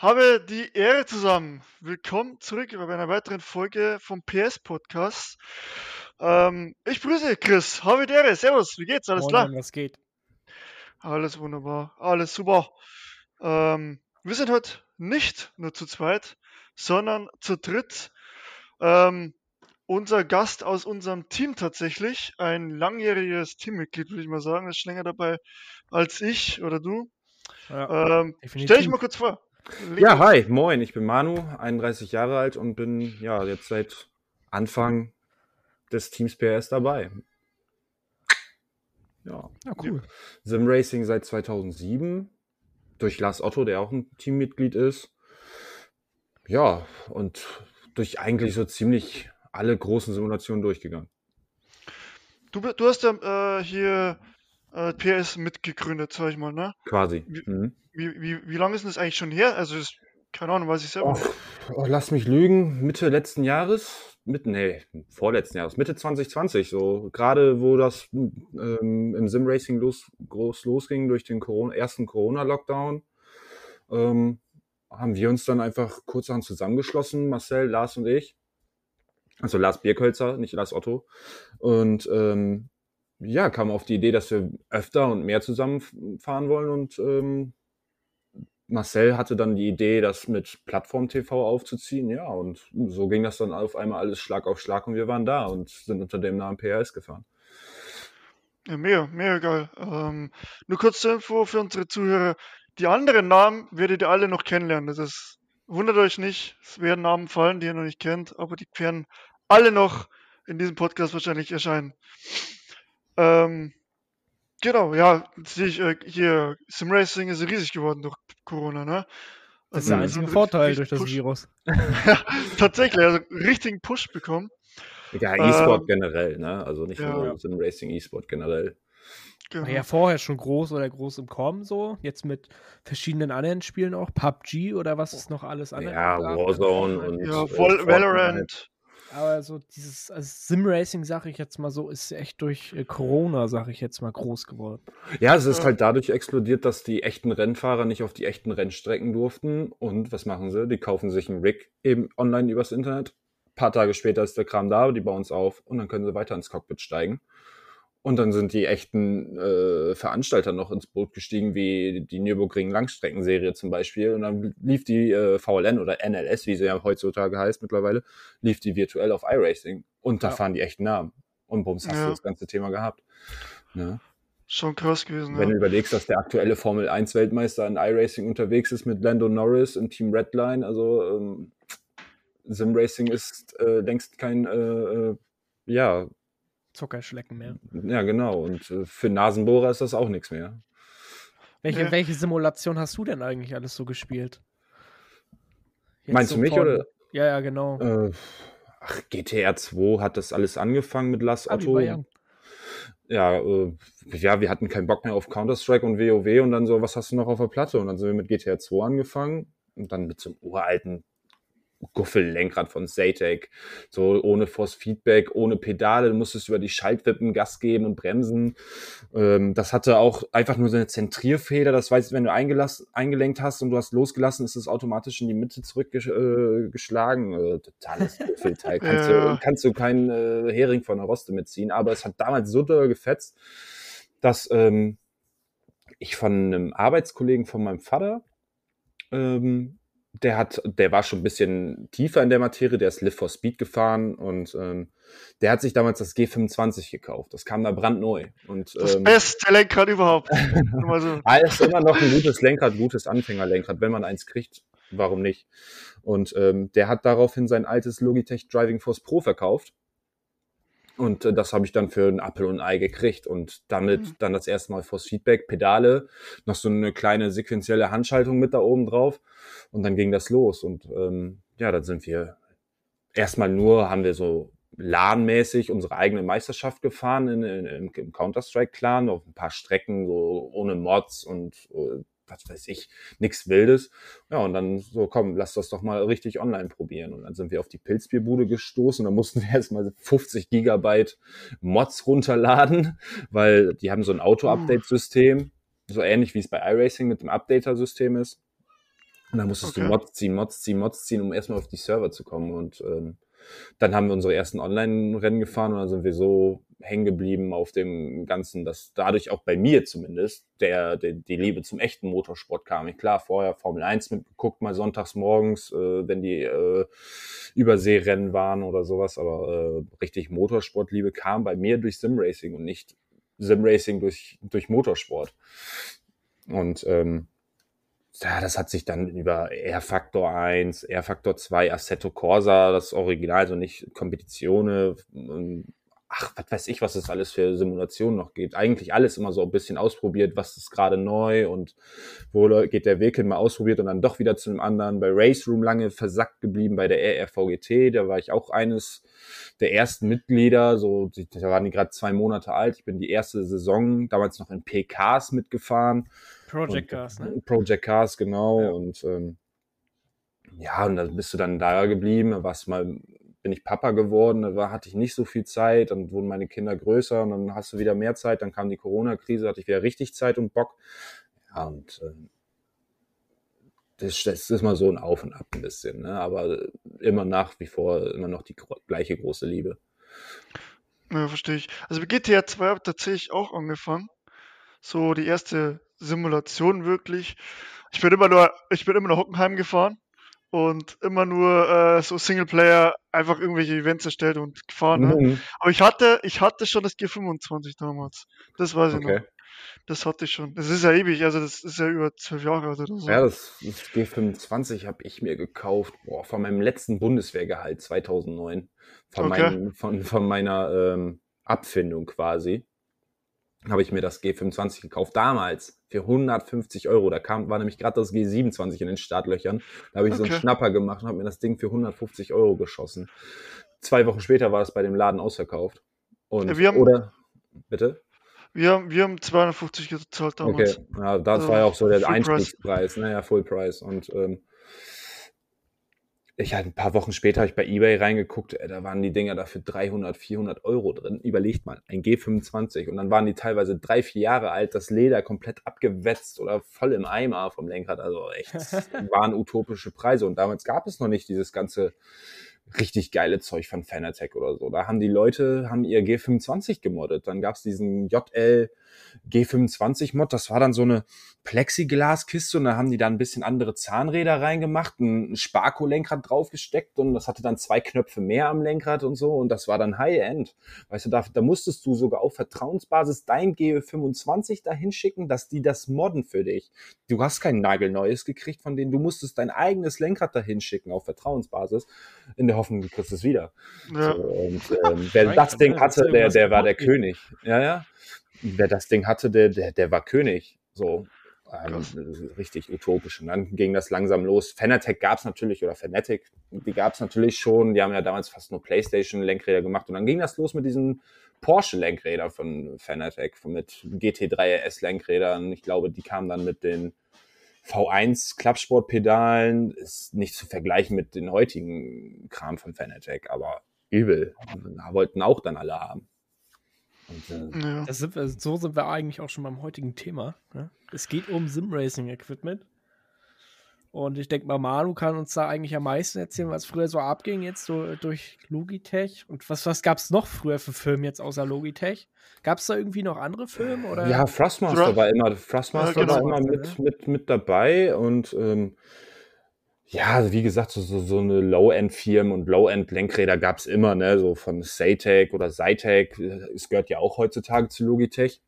habe die Ehre zusammen. Willkommen zurück bei einer weiteren Folge vom PS Podcast. Ähm, ich grüße Chris. Habe die Ehre. Servus. Wie geht's? Alles klar? Was geht? Alles wunderbar. Alles super. Ähm, wir sind heute nicht nur zu zweit, sondern zu dritt. Ähm, unser Gast aus unserem Team tatsächlich, ein langjähriges Teammitglied, würde ich mal sagen, ist schon länger dabei als ich oder du. Ja, Ähm, stell dich mal kurz vor. Ja, hi, moin, ich bin Manu, 31 Jahre alt und bin ja jetzt seit Anfang des Teams PS dabei. Ja, ja, cool. Sim Racing seit 2007 durch Lars Otto, der auch ein Teammitglied ist. Ja, und durch eigentlich so ziemlich alle großen Simulationen durchgegangen. Du, du hast ja äh, hier äh, PS mitgegründet, sag ich mal, ne? Quasi. Wie- Mhm. Wie, wie, wie lange ist denn das eigentlich schon her? Also, ist, keine Ahnung, weiß ich selber. Och, oh, lass mich lügen, Mitte letzten Jahres, mit, nee, vorletzten Jahres, Mitte 2020, so gerade wo das ähm, im Sim-Racing los, groß losging durch den Corona, ersten Corona-Lockdown, ähm, haben wir uns dann einfach kurzerhand zusammengeschlossen, Marcel, Lars und ich. Also Lars Bierkölzer, nicht Lars Otto. Und ähm, ja, kam auf die Idee, dass wir öfter und mehr zusammenfahren wollen und ähm, Marcel hatte dann die Idee, das mit Plattform TV aufzuziehen, ja, und so ging das dann auf einmal alles Schlag auf Schlag und wir waren da und sind unter dem Namen PRS gefahren. Ja, mega, mega geil. Ähm, nur kurz zur Info für unsere Zuhörer. Die anderen Namen werdet ihr alle noch kennenlernen. Das ist, wundert euch nicht, es werden Namen fallen, die ihr noch nicht kennt, aber die werden alle noch in diesem Podcast wahrscheinlich erscheinen. Ähm, genau, ja, sehe ich äh, hier, Simracing ist riesig geworden durch Corona, ne? Das ist der Mhm. einzige einen Vorteil durch das Push, Virus. Tatsächlich, also einen richtigen Push bekommen. Ja, E-Sport Ähm, generell, ne? Also nicht ja. nur Sim Racing, E-Sport generell. Genau. War ja vorher schon groß oder groß im Kommen so. Jetzt mit verschiedenen anderen Spielen auch. PUBG oder was es noch alles andere Ja. Warzone und Ja, äh. Valorant. Aber so dieses also Sim-Racing, sag ich jetzt mal so, ist echt durch äh, Corona, sag ich jetzt mal, groß geworden. Ja, es ist halt dadurch explodiert, dass die echten Rennfahrer nicht auf die echten Rennstrecken durften. Und was machen sie? Die kaufen sich einen Rig eben online übers Internet. Ein paar Tage später ist der Kram da, die bauen es auf und dann können sie weiter ins Cockpit steigen. Und dann sind die echten äh, Veranstalter noch ins Boot gestiegen, wie die Nürburgring Langstreckenserie zum Beispiel. Und dann lief die äh, VLN oder NLS, wie sie ja heutzutage heißt mittlerweile, lief die virtuell auf iRacing. Und da Ja. fahren die echten Namen. Und bums, hast Ja. du das ganze Thema gehabt. Ne? Schon krass gewesen, Wenn du ja. überlegst, dass der aktuelle Formel 1 Weltmeister in iRacing unterwegs ist mit Lando Norris im Team Redline, also ähm, Sim Racing ist äh, längst kein, äh, äh, ja, Zuckerschlecken mehr. ja genau. Und äh, für Nasenbohrer ist das auch nichts mehr. Welche, Ja. welche Simulation hast du denn eigentlich alles so gespielt? Jetzt Meinst so du mich von- oder? Ja, ja, genau. Äh, ach, GTR 2 hat das alles angefangen mit Lars Ah, Otto. ja, äh, ja, wir hatten keinen Bock mehr auf Counter-Strike und WoW und dann so, was hast du noch auf der Platte? Und dann sind wir mit GTA 2 angefangen und dann mit so einem uralten Guffellenkrad von Zatec, so ohne Force Feedback, ohne Pedale, du musstest über die Schaltwippen Gas geben und bremsen. Ähm, das hatte auch einfach nur so eine Zentrierfeder, das heißt, wenn du eingelenkt hast und du hast losgelassen, ist es automatisch in die Mitte zurückgeschlagen. Äh, äh, totales Guffelteil. Kannst, Ja. du, kannst du keinen äh, Hering von der Roste mitziehen, aber es hat damals so doll gefetzt, dass ähm, ich von einem Arbeitskollegen von meinem Vater ähm, der hat, der war schon ein bisschen tiefer in der Materie, der ist Live for Speed gefahren und ähm, der hat sich damals das G25 gekauft. Das kam da brandneu. Und Das ähm, beste Lenkrad überhaupt. Alles immer noch ein gutes Lenkrad, gutes Anfängerlenkrad, wenn man eins kriegt, warum nicht? Und ähm, der hat daraufhin sein altes Logitech Driving Force Pro verkauft. Und äh, das habe ich dann für ein Apple und ein Ei gekriegt. Und damit Mhm. dann das erste Mal Force Feedback, Pedale, noch so eine kleine sequenzielle Handschaltung mit da oben drauf. Und dann ging das los. Und ähm, ja, dann sind wir erstmal nur, haben wir so LAN-mäßig unsere eigene Meisterschaft gefahren in, in, im, im Counter-Strike-Clan auf ein paar Strecken, so ohne Mods und äh, was weiß ich, nichts Wildes. Ja, und dann so, komm, lass das doch mal richtig online probieren. Und dann sind wir auf die Pilzbierbude gestoßen. Da mussten wir erstmal 50 Gigabyte Mods runterladen, weil die haben so ein Auto-Update-System, so ähnlich wie es bei iRacing mit dem Updater-System ist. Und dann musstest Okay. du Mods ziehen, Mods ziehen, Mods ziehen, um erstmal auf die Server zu kommen. Und ähm, dann haben wir unsere ersten Online-Rennen gefahren und dann sind wir so hängen geblieben auf dem Ganzen, dass dadurch auch bei mir zumindest der, der die Liebe zum echten Motorsport kam. Ich klar, vorher Formel 1 mitgeguckt, mal sonntags morgens, äh, wenn die äh, Überseerennen waren oder sowas, aber äh, richtig Motorsportliebe kam bei mir durch Simracing und nicht Simracing durch, durch Motorsport. Und ähm, ja, das hat sich dann über R-Faktor 1, R-Faktor 2, Assetto Corsa, das Original, also nicht Kompetitionen, ähm, ach, was weiß ich, was es alles für Simulationen noch gibt. Eigentlich alles immer so ein bisschen ausprobiert, was ist gerade neu und wo geht der Weg hin, mal ausprobiert und dann doch wieder zu einem anderen. Bei Race Room lange versackt geblieben, bei der RRVGT, da war ich auch eines der ersten Mitglieder, so, da waren die gerade zwei Monate alt. Ich bin die erste Saison damals noch in PKs mitgefahren. Project Cars, ne? Project Cars, genau. Ja. Und ähm, ja, und dann bist du dann da geblieben, was mal bin ich Papa geworden, da war, hatte ich nicht so viel Zeit, dann wurden meine Kinder größer und dann hast du wieder mehr Zeit, dann kam die Corona-Krise, hatte ich wieder richtig Zeit und Bock. Ja, und ähm, das, das ist mal so ein Auf und Ab ein bisschen, ne? aber immer nach wie vor immer noch die gleiche große Liebe. Ja, verstehe ich. Also bei GTA 2 habe ich tatsächlich auch angefangen. So die erste Simulation wirklich. Ich bin immer nur, ich bin immer nach Hockenheim gefahren und immer nur äh, so Singleplayer einfach irgendwelche Events erstellt und gefahren. Ne? Mhm. Aber ich hatte, ich hatte schon das G25 damals. Das weiß ich Okay. noch. Das hatte ich schon. Das ist ja ewig, also das ist ja über zwölf Jahre alt oder so. Ja, das, das G25 habe ich mir gekauft, boah, von meinem letzten Bundeswehrgehalt 2009. Von, Okay. meinem, von, von meiner ähm, Abfindung quasi. Habe ich mir das G25 gekauft. Damals für 150 Euro. Da kam, war nämlich gerade das G27 in den Startlöchern. Da habe ich so einen Okay. Schnapper gemacht und habe mir das Ding für 150 Euro geschossen. Zwei Wochen später war es bei dem Laden ausverkauft. Und, Ja, wir haben- oder, bitte? Wir haben, wir haben 250 gezahlt damals. Okay, ja, das Also war ja auch so der. Einstiegspreis, naja, Full Price. Und ähm, ich hatte ein paar Wochen später hab ich bei Ebay reingeguckt, äh, da waren die Dinger dafür 300, 400 Euro drin. Überlegt mal, ein G25. Und dann waren die teilweise drei, vier Jahre alt, das Leder komplett abgewetzt oder voll im Eimer vom Lenkrad. Also echt, waren utopische Preise. Und damals gab es noch nicht dieses ganze richtig geile Zeug von Fanatec oder so. Da haben die Leute, haben ihr G25 gemoddet. Dann gab es diesen JL G25 Mod, das war dann so eine Plexiglaskiste und da haben die dann ein bisschen andere Zahnräder reingemacht, ein Sparko-Lenkrad draufgesteckt und das hatte dann zwei Knöpfe mehr am Lenkrad und so und das war dann High-End. Weißt du, da, da musstest du sogar auf Vertrauensbasis dein G25 dahin schicken, dass die das modden für dich. Du hast kein nagelneues gekriegt von denen, du musstest dein eigenes Lenkrad dahin schicken auf Vertrauensbasis, in der Hoffnung, du kriegst es wieder. Ja. So, und ähm, wer das Ding hatte, der, der war der. König. Ja, ja. Wer das Ding hatte, der, der, der war König. So. Ähm, richtig utopisch. Und dann ging das langsam los. Fanatec gab es natürlich, oder Fanatic, die gab es natürlich schon. Die haben ja damals fast nur Playstation-Lenkräder gemacht. Und dann ging das los mit diesen Porsche-Lenkrädern von Fanatec, mit GT3 RS-Lenkrädern. Ich glaube, die kamen dann mit den V1 Klappsportpedalen. Ist nicht zu vergleichen mit den heutigen Kram von Fanatec, aber übel. Da wollten auch dann alle haben. Und, äh, Ja. Das sind wir, so sind wir eigentlich auch schon beim heutigen Thema. Ne? Es geht um Sim-Racing-Equipment. Und ich denke mal, Manu kann uns da eigentlich am meisten erzählen, was früher so abging, jetzt so durch Logitech. Und was, was gab es noch früher für Filme jetzt außer Logitech? Gab es da irgendwie noch andere Filme? Oder? Ja, Thrustmaster Thrust- war immer, Thrustmaster Ja, genau. war immer mit, mit, mit dabei und ähm, ja, also wie gesagt, so, so, so eine Low-End-Firmen und Low-End-Lenkräder gab's immer, ne, so von Saytec oder Zytec, es gehört ja auch heutzutage zu Logitech.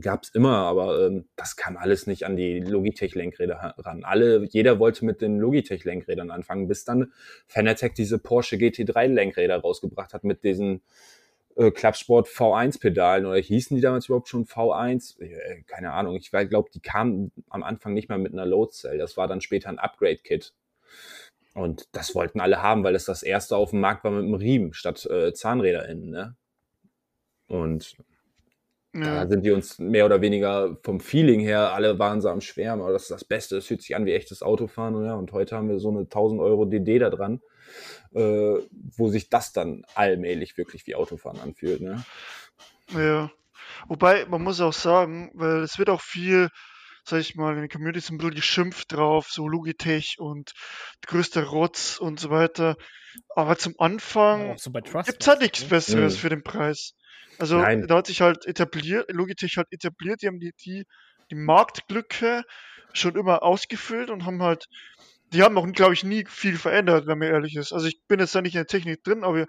Gab's immer, aber ähm, das kam alles nicht an die Logitech-Lenkräder ran. Alle, jeder wollte mit den Logitech-Lenkrädern anfangen, bis dann Fanatec diese Porsche GT3-Lenkräder rausgebracht hat mit diesen äh, Klappsport V1-Pedalen oder hießen die damals überhaupt schon V1? Äh, keine Ahnung. Ich glaube, die kamen am Anfang nicht mal mit einer Load Cell. Das war dann später ein Upgrade-Kit. Und das wollten alle haben, weil es das erste auf dem Markt war mit einem Riemen statt äh, Zahnräder innen. Ne? Und da Ja. sind die uns mehr oder weniger vom Feeling her, alle waren so am Schwärmen, aber das ist das Beste, es fühlt sich an wie echtes Autofahren. Und, ja, und heute haben wir so eine 1000 Euro DD da dran, äh, wo sich das dann allmählich wirklich wie Autofahren anfühlt. Ne? Ja. Wobei, man muss auch sagen, weil es wird auch viel sag ich mal, in den Communities ein bisschen geschimpft drauf, so Logitech und größter Rotz und so weiter. Aber zum Anfang so Trust. gibt's halt nichts ne? Besseres Mhm. für den Preis. Also Nein. da hat sich halt etabliert, Logitech halt etabliert, die haben die, die, die Marktlücke schon immer ausgefüllt und haben halt, die haben auch, glaube ich, nie viel verändert, wenn man ehrlich ist. Also ich bin jetzt da nicht in der Technik drin, aber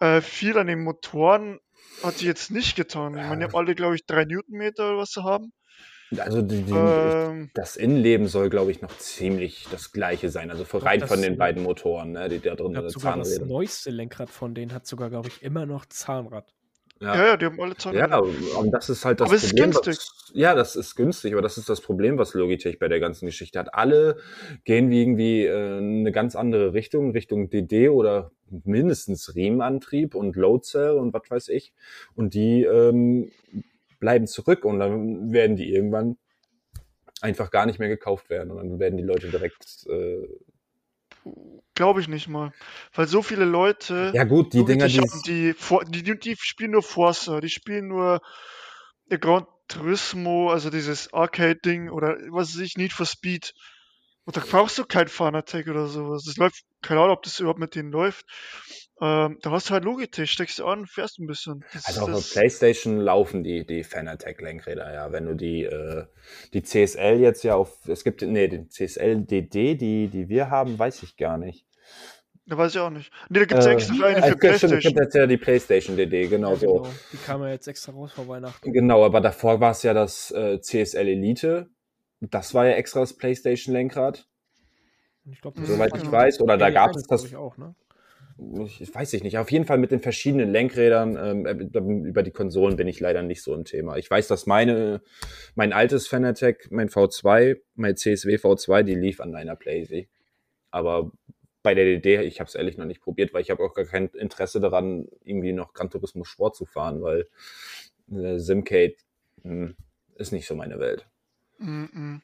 äh, viel an den Motoren hat sich jetzt nicht getan. Ich meine, die haben alle, glaube ich, drei Newtonmeter oder was sie haben. Also die, die, Ähm, das Innenleben soll, glaube ich, noch ziemlich das gleiche sein. Also rein das- von den beiden Motoren, ne, die da drin sind, das neueste Lenkrad von denen hat sogar, glaube ich, immer noch Zahnrad. Ja. Ja. ja, die haben alle Zahlen. Ja, und das ist halt das Aber es ist Problem. günstig. Was, ja, das ist günstig, aber das ist das Problem, was Logitech bei der ganzen Geschichte hat. Alle gehen wie irgendwie äh, eine ganz andere Richtung, Richtung DD oder mindestens Riemenantrieb und Load Cell und was weiß ich. Und die ähm, bleiben zurück und dann werden die irgendwann einfach gar nicht mehr gekauft werden und dann werden die Leute direkt äh, Glaube ich nicht mal. Weil so viele Leute. ja gut die Dinger die haben die, die, die, spielen nur Forza, die spielen nur äh, Gran Turismo, also dieses Arcade-Ding oder was weiß ich, Need for Speed. Und da brauchst du kein Fanatec oder sowas. Das läuft, keine Ahnung, ob das überhaupt mit denen läuft. Ähm, da hast du halt Logitech, steckst du an, fährst ein bisschen. Das, Also auf der PlayStation laufen die, die Fanatec-Lenkräder, ja. Wenn du die, äh, die CSL jetzt ja auf, es gibt, nee, den CSL DD, die, die wir haben, weiß ich gar nicht. Da weiß ich auch nicht. Nee, da gibt's ja Äh, extra für eine für stimmt, es Playstation. gibt jetzt ja die PlayStation DD, genau Ja, so. Die kam ja jetzt extra raus vor Weihnachten. Genau, aber davor war es ja das äh, CSL Elite. Das war ja extra das PlayStation-Lenkrad, Ich glaub, Mhm, soweit genau. ich weiß. Oder da L1, gab es das, Ich auch, ne? ich, ich weiß ich nicht, auf jeden Fall mit den verschiedenen Lenkrädern. Ähm, äh, über die Konsolen bin ich leider nicht so im Thema. Ich weiß, dass meine, mein altes Fanatec, mein V2, mein CSW V2, die lief an einer Playsee. Aber bei der DD, ich habe es ehrlich noch nicht probiert, weil ich habe auch gar kein Interesse daran, irgendwie noch Gran Turismo Sport zu fahren, weil äh, Simcade mh, ist nicht so meine Welt. Mhm.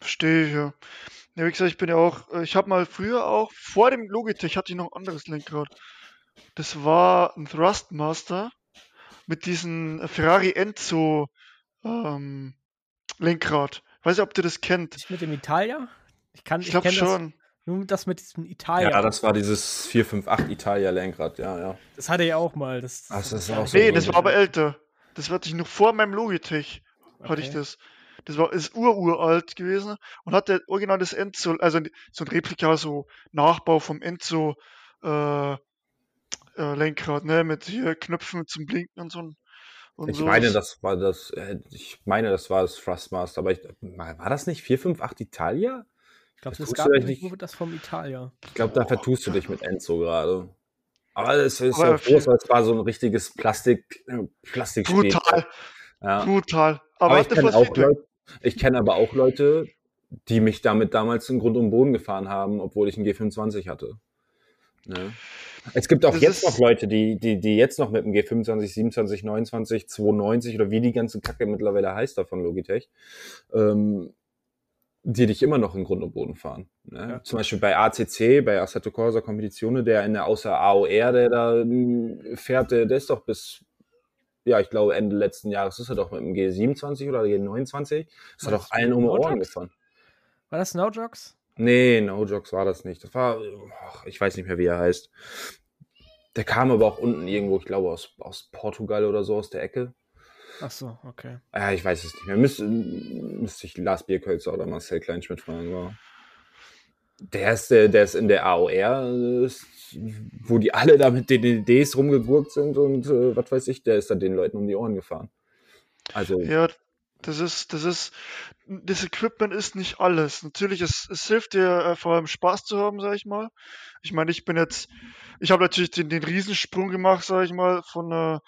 Verstehe ich, ja. Ja, wie gesagt, ich bin ja auch, äh, ich habe mal früher auch, vor dem Logitech hatte ich noch ein anderes Lenkrad. Das war ein Thrustmaster mit diesem Ferrari Enzo ähm, Lenkrad. Weiß nicht, ob ihr das kennt. Mit dem Italia? Ich kann, Ich ich, glaube schon. Nur das mit diesem Italia. Ja, das war dieses 458 Italia Lenkrad, ja, ja. Das hatte er auch mal. Das, Ach, das ist auch so Nee, das war aber älter. Das hatte ich noch vor meinem Logitech, hatte ich Okay. das. Das war ist ururalt gewesen und hatte original das Enzo, also so ein Replika, so Nachbau vom Enzo äh, äh, Lenkrad, ne, mit hier Knöpfen zum Blinken und so. Und Ich so. meine, das war das, äh, ich meine, das war das Thrustmaster, aber ich, war das nicht 458 Italia? Ich glaube, Das das gab irgendwo nicht. das vom Italia. Ich glaube, da vertust du dich mit Enzo gerade. Aber es ist Aber ja groß, weil es war so ein richtiges Plastik, äh, Plastikspiel. brutal, Ja. brutal. Aber, Aber ich kenne auch. Leute, ich kenne aber auch Leute, die mich damit damals in Grund und Boden gefahren haben, obwohl ich einen G25 hatte. Ne? Es gibt auch Das jetzt noch Leute, die, die, die jetzt noch mit dem G25, 27, 29, 92 oder wie die ganze Kacke mittlerweile heißt da von Logitech, ähm, die dich immer noch in Grund und Boden fahren. Ne? Ja. Zum Beispiel bei ACC, bei Assetto Corsa Competizione, der in der außer AOR, der da mm, fährt, der, der ist doch bis, ja, ich glaube Ende letzten Jahres ist er doch mit dem G27 oder G29, ist er doch allen um die Ohren gefahren. War das No Jokes? Nee, No Jokes war das nicht. Das war, ich weiß nicht mehr, wie er heißt. Der kam aber auch unten irgendwo, ich glaube, aus, aus Portugal oder so, aus der Ecke. Ach so, okay. Ja, ich weiß es nicht mehr. Müsste, müsste ich Lars Bierkölzer oder Marcel Kleinschmidt fragen. Aber der ist, der, der ist in der AOR, ist, wo die alle da mit den DDs rumgegurkt sind und äh, was weiß ich, der ist da den Leuten um die Ohren gefahren. Also, Ja, das ist, das ist, das Equipment ist nicht alles. Natürlich, es, es hilft dir äh, vor allem Spaß zu haben, sag ich mal. Ich meine, ich bin jetzt, ich habe natürlich den, den Riesensprung gemacht, sag ich mal, von äh,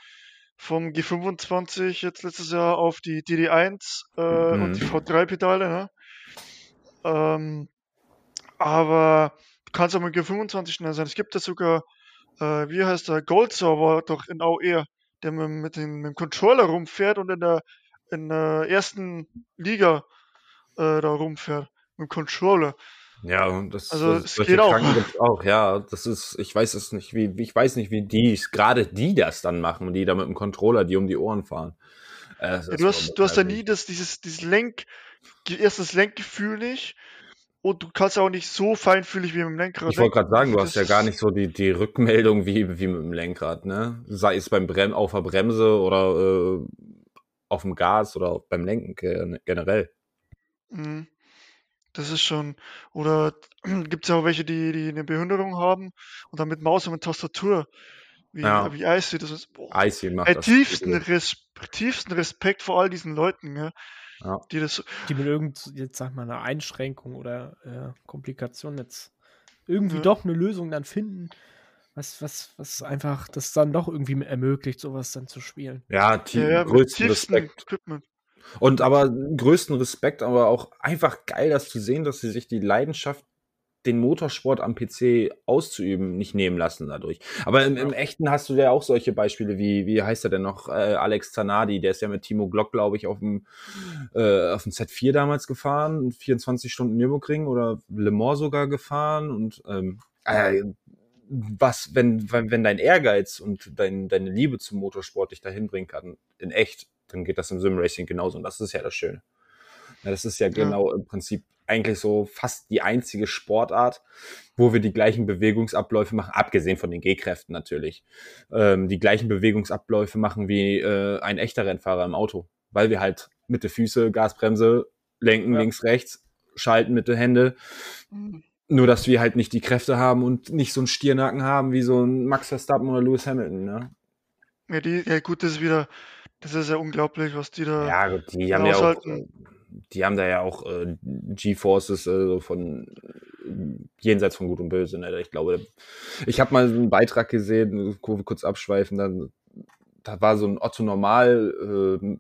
vom G25 jetzt letztes Jahr auf die DD1 äh, Mhm. und die V3-Pedale, ne? Ähm, aber du kannst auch mit G25 schnell sein. Es gibt da sogar, äh, wie heißt der, Gold Server doch in AOR, der mit, mit, dem, mit dem Controller rumfährt und in der, in der ersten Liga äh, da rumfährt. Mit dem Controller. Ja, und das, Also, das solche geht auch. Auch, ja. Das ist, ich weiß es nicht, wie, ich weiß nicht, wie die, gerade die das dann machen, die da mit dem Controller, die um die Ohren fahren. Äh, das Ja, du hast, du hast ja nie das, dieses, dieses Lenk, erst das Lenkgefühl nicht und du kannst auch nicht so feinfühlig wie mit dem Lenkrad. Ich wollte gerade sagen, du Das hast ja gar nicht so die, die Rückmeldung wie, wie mit dem Lenkrad, ne? Sei es beim Brem auf der Bremse oder äh, auf dem Gas oder beim Lenken ge- generell. Mhm. Das ist schon. Oder gibt es ja auch welche, die, die eine Behinderung haben und dann mit Maus und mit Tastatur. Wie, Ja. wie Eis sieht das ist. Boah. Icy macht Bei das. tiefsten, Res tiefsten Respekt vor all diesen Leuten, ja, Ja. die das. Die mit irgend, jetzt sag mal, einer Einschränkung oder äh, Komplikation jetzt irgendwie Ja. doch eine Lösung dann finden, was, was, was einfach das dann doch irgendwie ermöglicht, sowas dann zu spielen. Ja, tie Ja, größten tiefsten Respekt. Equipment. Und aber größten Respekt, aber auch einfach geil, das zu sehen, dass sie sich die Leidenschaft, den Motorsport am PC auszuüben, nicht nehmen lassen dadurch. Aber im, im Echten hast du ja auch solche Beispiele wie, wie heißt er denn noch, äh, Alex Zanardi, der ist ja mit Timo Glock, glaube ich, auf dem, äh, auf dem Z4 damals gefahren, 24 Stunden Nürburgring oder Le Mans sogar gefahren und ähm, äh, was, wenn, wenn, wenn dein Ehrgeiz und dein, deine Liebe zum Motorsport dich dahin bringen kann, in echt, dann geht das im Simracing genauso. Und das ist ja das Schöne. Ja, das ist ja genau im Prinzip eigentlich so fast die einzige Sportart, wo wir die gleichen Bewegungsabläufe machen, abgesehen von den G-Kräften natürlich, ähm, die gleichen Bewegungsabläufe machen wie äh, ein echter Rennfahrer im Auto. Weil wir halt mit der Füße, Gasbremse, lenken Ja. links, rechts, schalten mit der Hände. Mhm. Nur, dass wir halt nicht die Kräfte haben und nicht so einen Stiernacken haben wie so ein Max Verstappen oder Lewis Hamilton, ne? Ja, die, ja, gut, das ist wieder. Das ist ja unglaublich, was die da. Ja, gut, die haben ja auch, äh, die haben da ja auch äh, G-Forces äh, von jenseits von Gut und Böse. Ne? Ich glaube, ich habe mal einen Beitrag gesehen, Kurve kurz abschweifen, dann da war so ein Otto Normal äh,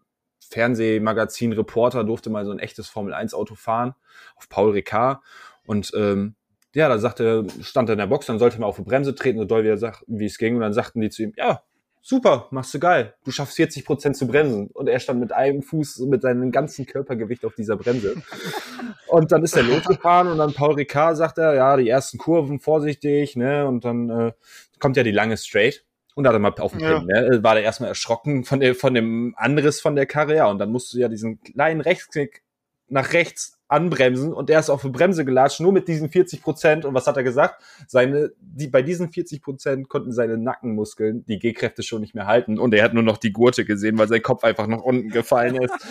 Fernsehmagazin Reporter durfte mal so ein echtes Formel 1 Auto fahren auf Paul Ricard und ähm, ja, da sagte, stand er in der Box, dann sollte man auf die Bremse treten, so doll wie er sagt, wie es ging und dann sagten die zu ihm, ja, super, machst du geil. Du schaffst 40 Prozent zu bremsen. Und er stand mit einem Fuß, mit seinem ganzen Körpergewicht auf dieser Bremse. und dann ist er losgefahren und dann Paul Ricard sagt er, ja, die ersten Kurven vorsichtig, ne, und dann äh, kommt ja die lange Straight. Und da hat er mal auf dem Ja. Pin, ne, war der erstmal erschrocken von, der, von dem Anriss von der Karre, ja, und dann musst du ja diesen kleinen Rechtsknick nach rechts anbremsen und der ist auf die Bremse gelatscht, nur mit diesen 40 Prozent. Und was hat er gesagt? Seine, die, bei diesen 40 Prozent konnten seine Nackenmuskeln die G-Kräfte schon nicht mehr halten und er hat nur noch die Gurte gesehen, weil sein Kopf einfach nach unten gefallen ist.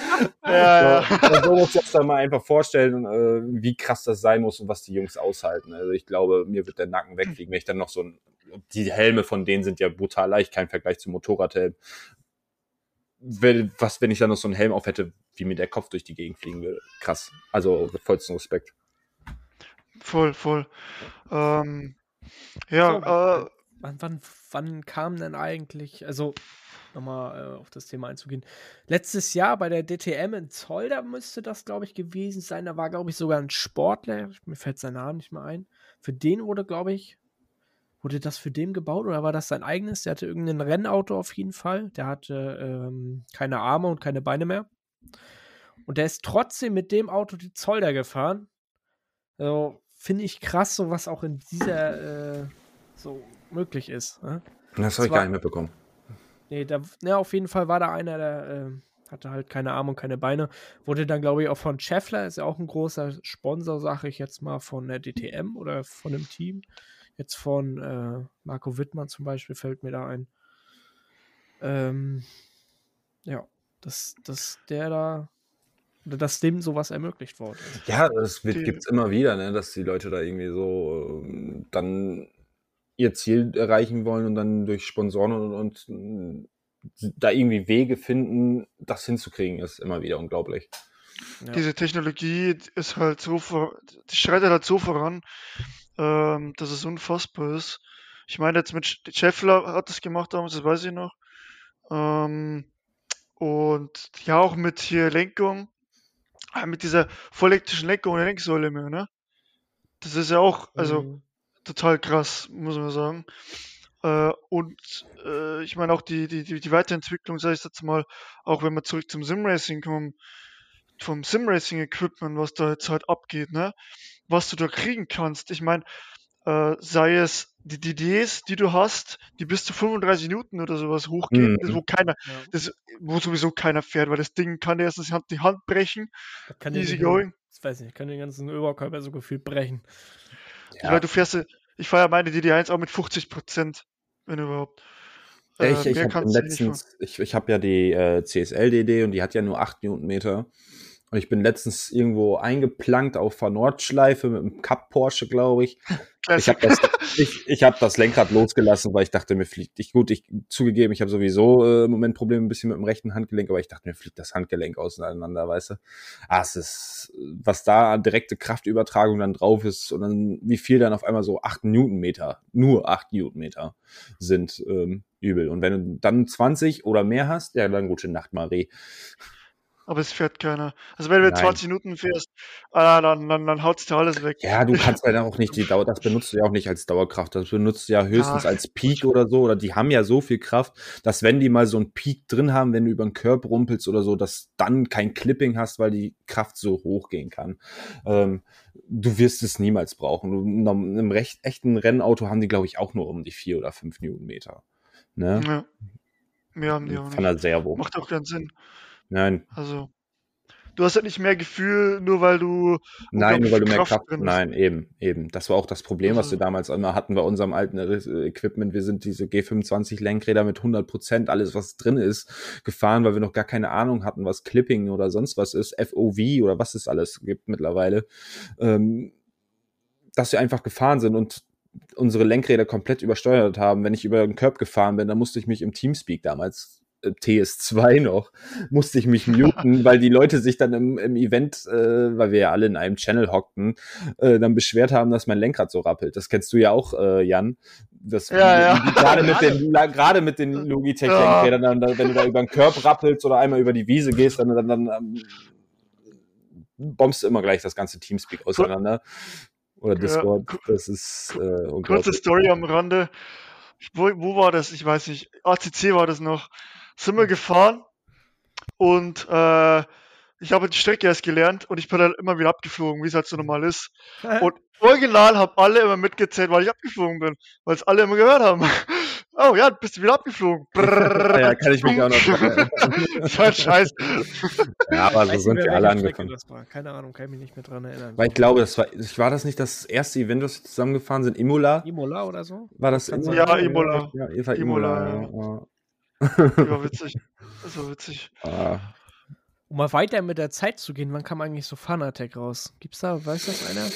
Ja, So, und so muss ich das dann mal einfach vorstellen, äh, wie krass das sein muss und was die Jungs aushalten. Also ich glaube, mir wird der Nacken wegfliegen, wenn ich dann noch so ein, die Helme von denen sind ja brutal leicht, kein Vergleich zum Motorradhelm. Wenn- Was, wenn ich dann noch so einen Helm auf hätte, wie mir der Kopf durch die Gegend fliegen würde. Krass. Also vollsten Respekt. voll, voll. Ähm, ja, So, äh, Wann, wann, wann kam denn eigentlich, also nochmal äh, auf das Thema einzugehen, letztes Jahr bei der DTM in Zolder müsste das, glaube ich, gewesen sein. Da war, glaube ich, sogar ein Sportler, mir fällt sein Name nicht mehr ein. Für den wurde, glaube ich, wurde das für den gebaut oder war das sein eigenes? Der hatte irgendein Rennauto auf jeden Fall. Der hatte ähm, keine Arme und keine Beine mehr. Und der ist trotzdem mit dem Auto die Zolder gefahren. Also, finde ich krass, so was auch in dieser äh, so möglich ist. Ne? Das habe ich war- gar nicht mitbekommen. Nee, da, ne, auf jeden Fall war da einer, der äh, hatte halt keine Arme und keine Beine. Wurde dann, glaube ich, auch von Scheffler, ist ja auch ein großer Sponsor, sage ich jetzt mal, von der DTM oder von dem Team. Jetzt von äh, Marco Wittmann zum Beispiel fällt mir da ein. Ähm, ja, dass, dass der da, oder dass dem sowas ermöglicht worden ist. Ja, das Die- gibt's immer wieder, ne, dass die Leute da irgendwie so ähm, dann ihr Ziel erreichen wollen und dann durch Sponsoren und, und äh, da irgendwie Wege finden, das hinzukriegen, ist immer wieder unglaublich. Ja. diese Technologie ist halt so, vor, die schreitet halt so voran, ähm, dass es unfassbar ist. Ich meine, jetzt mit Sch- Scheffler hat das gemacht damals, das weiß ich noch. Ähm, und ja, auch mit hier Lenkung, äh, mit dieser vollelektrischen Lenkung ohne Lenksäule mehr, ne? Das ist ja auch, also Mhm. total krass, muss man sagen. Äh, und äh, ich meine auch die, die, die, die Weiterentwicklung, sage ich jetzt mal, auch wenn wir zurück zum Simracing kommen, vom Simracing-Equipment, was da jetzt halt abgeht, ne? Was du da kriegen kannst. Ich meine, äh, sei es die DDs, die du hast, die bis zu 35 Newton oder sowas hochgehen, Mhm. das, wo keiner, Ja. das, wo sowieso keiner fährt, weil das Ding kann dir erstens die Hand, brechen, kann easy den- going. Ich weiß nicht, kann den ganzen Oberkörper so gefühlt brechen. Ja. Weil du fährst, ich fahre ja meine DD1 auch mit 50 Prozent, wenn überhaupt. Äh, ich ich habe letztens, ich, ich habe ja die äh, CSL-DD und die hat ja nur 8 Newtonmeter. Und ich bin letztens irgendwo eingeplankt auf der Nordschleife mit einem Cup Porsche, glaube ich. Ich habe das, ich, ich hab das Lenkrad losgelassen, weil ich dachte, mir fliegt. Ich, gut, ich zugegeben, ich habe sowieso äh, im Moment Probleme ein bisschen mit dem rechten Handgelenk, aber ich dachte, mir fliegt das Handgelenk auseinander, weißt du. Ah, es ist, was da an direkte Kraftübertragung dann drauf ist und dann wie viel dann auf einmal so 8 Newtonmeter, nur 8 Newtonmeter sind ähm, übel. Und wenn du dann 20 oder mehr hast, ja, dann gute Nacht, Marie. Aber es fährt keiner. Also wenn du Nein. 20 Minuten fährst, ah, dann, dann, dann haut's dir alles weg. Ja, du kannst halt auch nicht die Dauer, das benutzt du ja auch nicht als Dauerkraft. Das benutzt du ja höchstens Ja. als Peak oder so. Oder die haben ja so viel Kraft, dass wenn die mal so einen Peak drin haben, wenn du über den Körper rumpelst oder so, dass dann kein Clipping hast, weil die Kraft so hoch gehen kann. Ähm, du wirst es niemals brauchen. Du, in einem recht, echten Rennauto haben die, glaube ich, auch nur um die vier oder fünf Newtonmeter. Ne? Ja. Mehr haben die auch Von nicht. der Servo. Macht auch keinen Sinn. Nein, Also, du hast halt nicht mehr Gefühl, nur weil du. Nein, nur weil du mehr Kraft ist. Nein, eben, eben. Das war auch das Problem, was Also- wir damals immer hatten bei unserem alten äh, Equipment. Wir sind diese G25 Lenkräder mit 100 Prozent, alles was drin ist, gefahren, weil wir noch gar keine Ahnung hatten, was Clipping oder sonst was ist, FOV oder was es alles gibt mittlerweile. Ähm, dass wir einfach gefahren sind und unsere Lenkräder komplett übersteuert haben. Wenn ich über den Curb gefahren bin, dann musste ich mich im Teamspeak damals TS2 noch, musste ich mich muten, weil die Leute sich dann im, im Event, äh, weil wir ja alle in einem Channel hockten, äh, dann beschwert haben, dass mein Lenkrad so rappelt. Das kennst du ja auch, äh, Jan. Das, Ja, ja. Gerade mit den, gerade mit den Logitech-Lenkrädern, dann, dann, wenn du da über den Curb rappelst oder einmal über die Wiese gehst, dann, dann, dann ähm, bombst du immer gleich das ganze Teamspeak auseinander. Oder Discord. Das ist äh, Kurze. Story am Rande. Wo, wo war das? Ich weiß nicht. ACC war das noch. Sind wir gefahren und äh, ich habe die Strecke erst gelernt und ich bin dann immer wieder abgeflogen, wie es halt so normal ist. Und original haben alle immer mitgezählt, weil ich abgeflogen bin, weil es alle immer gehört haben. Oh ja, bist du wieder abgeflogen. Ah ja, kann ich mich auch noch. Das war ein Scheiß. Ja, aber so sind nicht wir mehr, alle angefangen. Das war. Keine Ahnung, kann ich mich nicht mehr dran erinnern. Weil ich glaube, das war, war das nicht das erste Event, das wir zusammengefahren sind? Imola? Imola oder so? War das Imola? Ja, Imola. Ja, Imola, Imola. Das war witzig. Das war witzig. Ah. Um mal weiter mit der Zeit zu gehen, wann kam eigentlich so Fanatec raus? Gibt's da, weiß das einer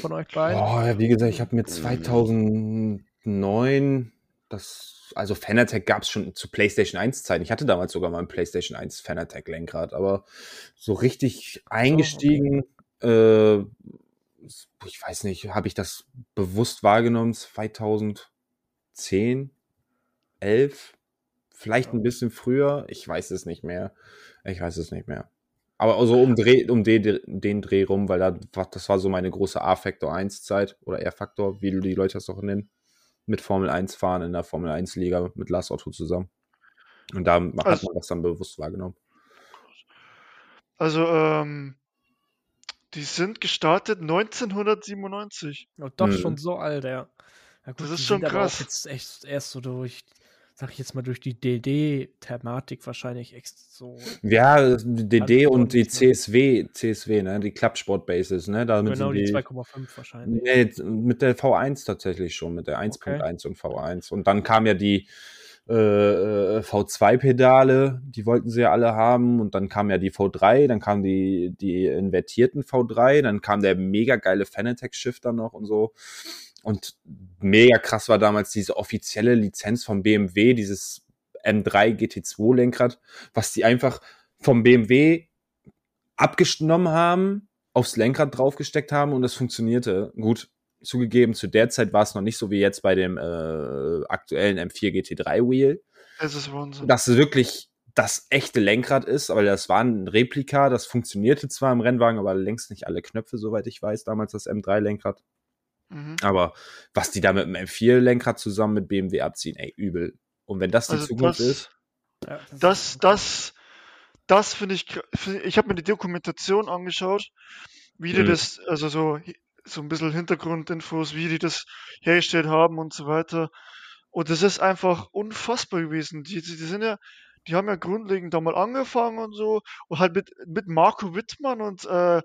von euch beiden? Ja, wie gesagt, ich habe mir 2009 das, also Fanatec gab es schon zu PlayStation 1 Zeiten. Ich hatte damals sogar mal ein PlayStation 1 Fanatec Lenkrad, aber so richtig eingestiegen, äh, ich weiß nicht, habe ich das bewusst wahrgenommen 2010, 11, vielleicht ein bisschen früher, ich weiß es nicht mehr. Ich weiß es nicht mehr. Aber also um, Dreh, um den, den Dreh rum, weil da, das war so meine große A-Faktor 1 Zeit oder R-Faktor, wie die Leute das auch nennen, mit Formel 1 fahren in der Formel 1 Liga mit Lars Otto zusammen. Und da hat Also- man das dann bewusst wahrgenommen. Also, ähm, die sind gestartet 1997. Oh, doch Mhm. schon so alt, ja. ja gut, Das ist schon krass. Jetzt echt erst so durch, sag ich jetzt mal, durch die DD-Thematik wahrscheinlich so. Ja, die DD und die CSW, CSW, ne, die Klappsport Bases, ne, damit Genau, die die, 2,5 wahrscheinlich. Nee, mit der V1 tatsächlich schon, mit der 1.1 und V1. Und dann kam ja die äh, äh, V2-Pedale, die wollten sie ja alle haben. Und dann kam ja die V3, dann kamen die, die invertierten V3, dann kam der mega geile Fanatec-Shifter noch und so. Und mega krass war damals diese offizielle Lizenz vom BMW, dieses M3 GT2-Lenkrad, was die einfach vom BMW abgenommen haben, aufs Lenkrad draufgesteckt haben und es funktionierte. Gut, zugegeben, zu der Zeit war es noch nicht so wie jetzt bei dem äh, aktuellen M4 GT3 Wheel, Das ist Wahnsinn. dass es wirklich das echte Lenkrad ist, aber das war ein Replika, das funktionierte zwar im Rennwagen, aber längst nicht alle Knöpfe, soweit ich weiß, damals das M3-Lenkrad. Mhm. Aber was die da mit dem M4-Lenkrad zusammen mit BMW abziehen, ey, übel. Und wenn das die Also Zukunft das, ist, Ja, das, das, das finde ich, ich habe mir die Dokumentation angeschaut, wie die Mhm. das, also so so ein bisschen Hintergrundinfos, wie die das hergestellt haben und so weiter. Und das ist einfach unfassbar gewesen. Die, die, die sind ja, die haben ja grundlegend da mal angefangen und so und halt mit, mit Marco Wittmann und äh,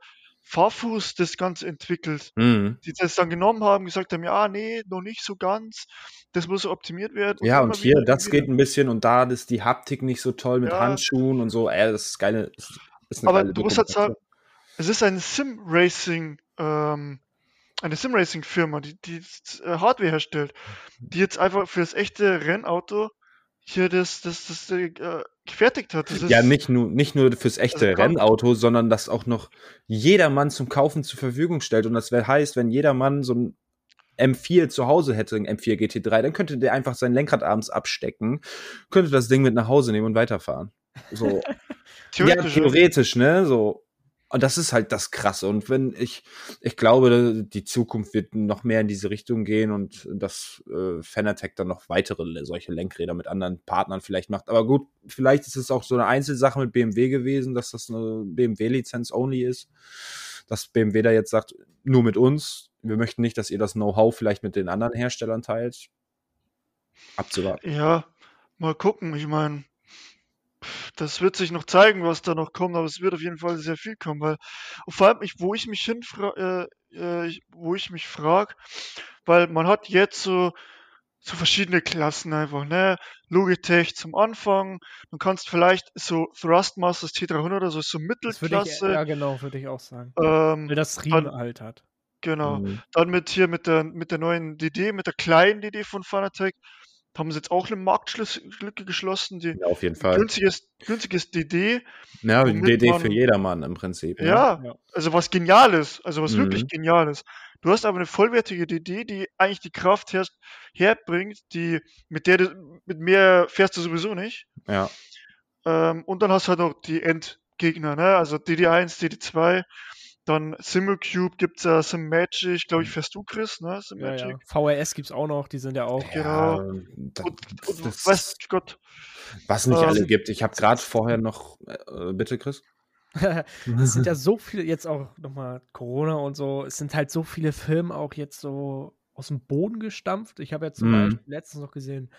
Farfuß das Ganze entwickelt. Mhm. Die das dann genommen haben, gesagt haben, ja, nee, noch nicht so ganz. Das muss optimiert werden. Ja, und hier, das wieder. geht ein bisschen und da ist die Haptik nicht so toll mit Ja. Handschuhen und so. Ey, das ist geile. Ist, ist Aber du musst halt sagen, es ist eine Sim-Racing, ähm, eine Sim-Racing-Firma, die, die äh, Hardware herstellt, die jetzt einfach für das echte Rennauto hier das, das, das, äh, gefertigt hat. Das Ja, nicht nur, nicht nur fürs echte Also. Rennauto, sondern das auch noch jedermann zum Kaufen zur Verfügung stellt. Und das heißt, wenn jedermann so ein M4 zu Hause hätte, ein M4 GT3, dann könnte der einfach sein Lenkrad abends abstecken, könnte das Ding mit nach Hause nehmen und weiterfahren. So. theoretisch. Ja, theoretisch, ne? So. Und das ist halt das Krasse. Und wenn ich, ich glaube, die Zukunft wird noch mehr in diese Richtung gehen und dass äh, Fanatec dann noch weitere solche Lenkräder mit anderen Partnern vielleicht macht. Aber gut, vielleicht ist es auch so eine Einzelsache mit BMW gewesen, dass das eine BMW-Lizenz only ist. Dass BMW da jetzt sagt, nur mit uns. Wir möchten nicht, dass ihr das Know-how vielleicht mit den anderen Herstellern teilt. Abzuwarten. Ja, mal gucken. Ich meine, das wird sich noch zeigen, was da noch kommt, aber es wird auf jeden Fall sehr viel kommen, weil vor allem, ich, wo ich mich hinfra äh, äh, wo ich mich frage, weil man hat jetzt so, so verschiedene Klassen einfach, ne? Logitech zum Anfang, dann kannst vielleicht so Thrustmasters T300 oder so, so Das würde ich, Mittelklasse, ja genau, würde ich auch sagen. ähm, Weil das Riemen halt hat. genau. Mhm. Dann mit hier mit der, mit der neuen DD, mit der kleinen DD von Fanatec, haben sie jetzt auch eine Marktlücke geschlossen, die Ja, auf jeden Fall. günstiges, günstiges DD, Ja, ein DD man- für jedermann im Prinzip. ne? ja, Ja. also was Geniales, also was Mhm. wirklich Geniales. Du hast aber eine vollwertige DD, die eigentlich die Kraft her herbringt, die, mit der du, mit mehr fährst du sowieso nicht. ja. Ähm, und dann hast du halt noch die Endgegner, ne? Also DD1, DD2, dann Simulcube gibt's ja Simmagic, glaube ich, fährst du, Chris, ne? Ja, Simmagic. ja. VRS gibt es auch noch, die sind ja auch. Genau. Ja, da- Und, und das- weiß Gott, was nicht äh, alle gibt. Ich habe gerade vorher noch, äh, bitte Chris? es sind ja so viele, jetzt auch nochmal Corona und so, es sind halt so viele Filme auch jetzt so aus dem Boden gestampft. Ich habe jetzt zum Mhm. Beispiel letztens noch gesehen,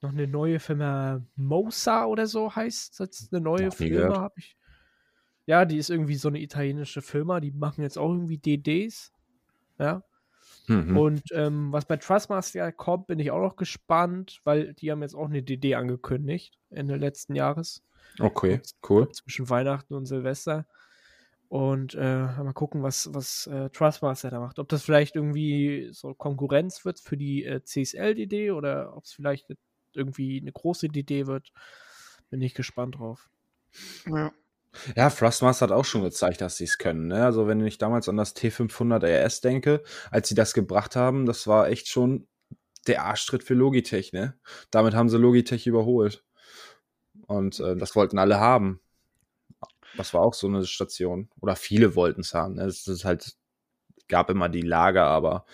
noch eine neue Firma Mosa oder so heißt das eine neue. Firma habe ich. Ja, die ist irgendwie so eine italienische Firma, die machen jetzt auch irgendwie DDs. Ja. Mhm. Und ähm, was bei Trustmaster kommt, bin ich auch noch gespannt, weil die haben jetzt auch eine DD angekündigt Ende letzten Jahres Okay, cool. zwischen Weihnachten und Silvester. Und äh, mal gucken, was, was äh, Trustmaster da macht. Ob das vielleicht irgendwie so Konkurrenz wird für die äh, CSL-DD oder ob es vielleicht irgendwie eine große DD wird. Bin ich gespannt drauf. ja. Ja, Thrustmaster hat auch schon gezeigt, dass sie es können. Ne? Also wenn ich damals an das T500 RS denke, als sie das gebracht haben, das war echt schon der Arschtritt für Logitech. Ne? Damit haben sie Logitech überholt. Und äh, das wollten alle haben. Das war auch so eine Station. Oder viele wollten es haben. Ne? Es ist halt, gab immer die Lager, aber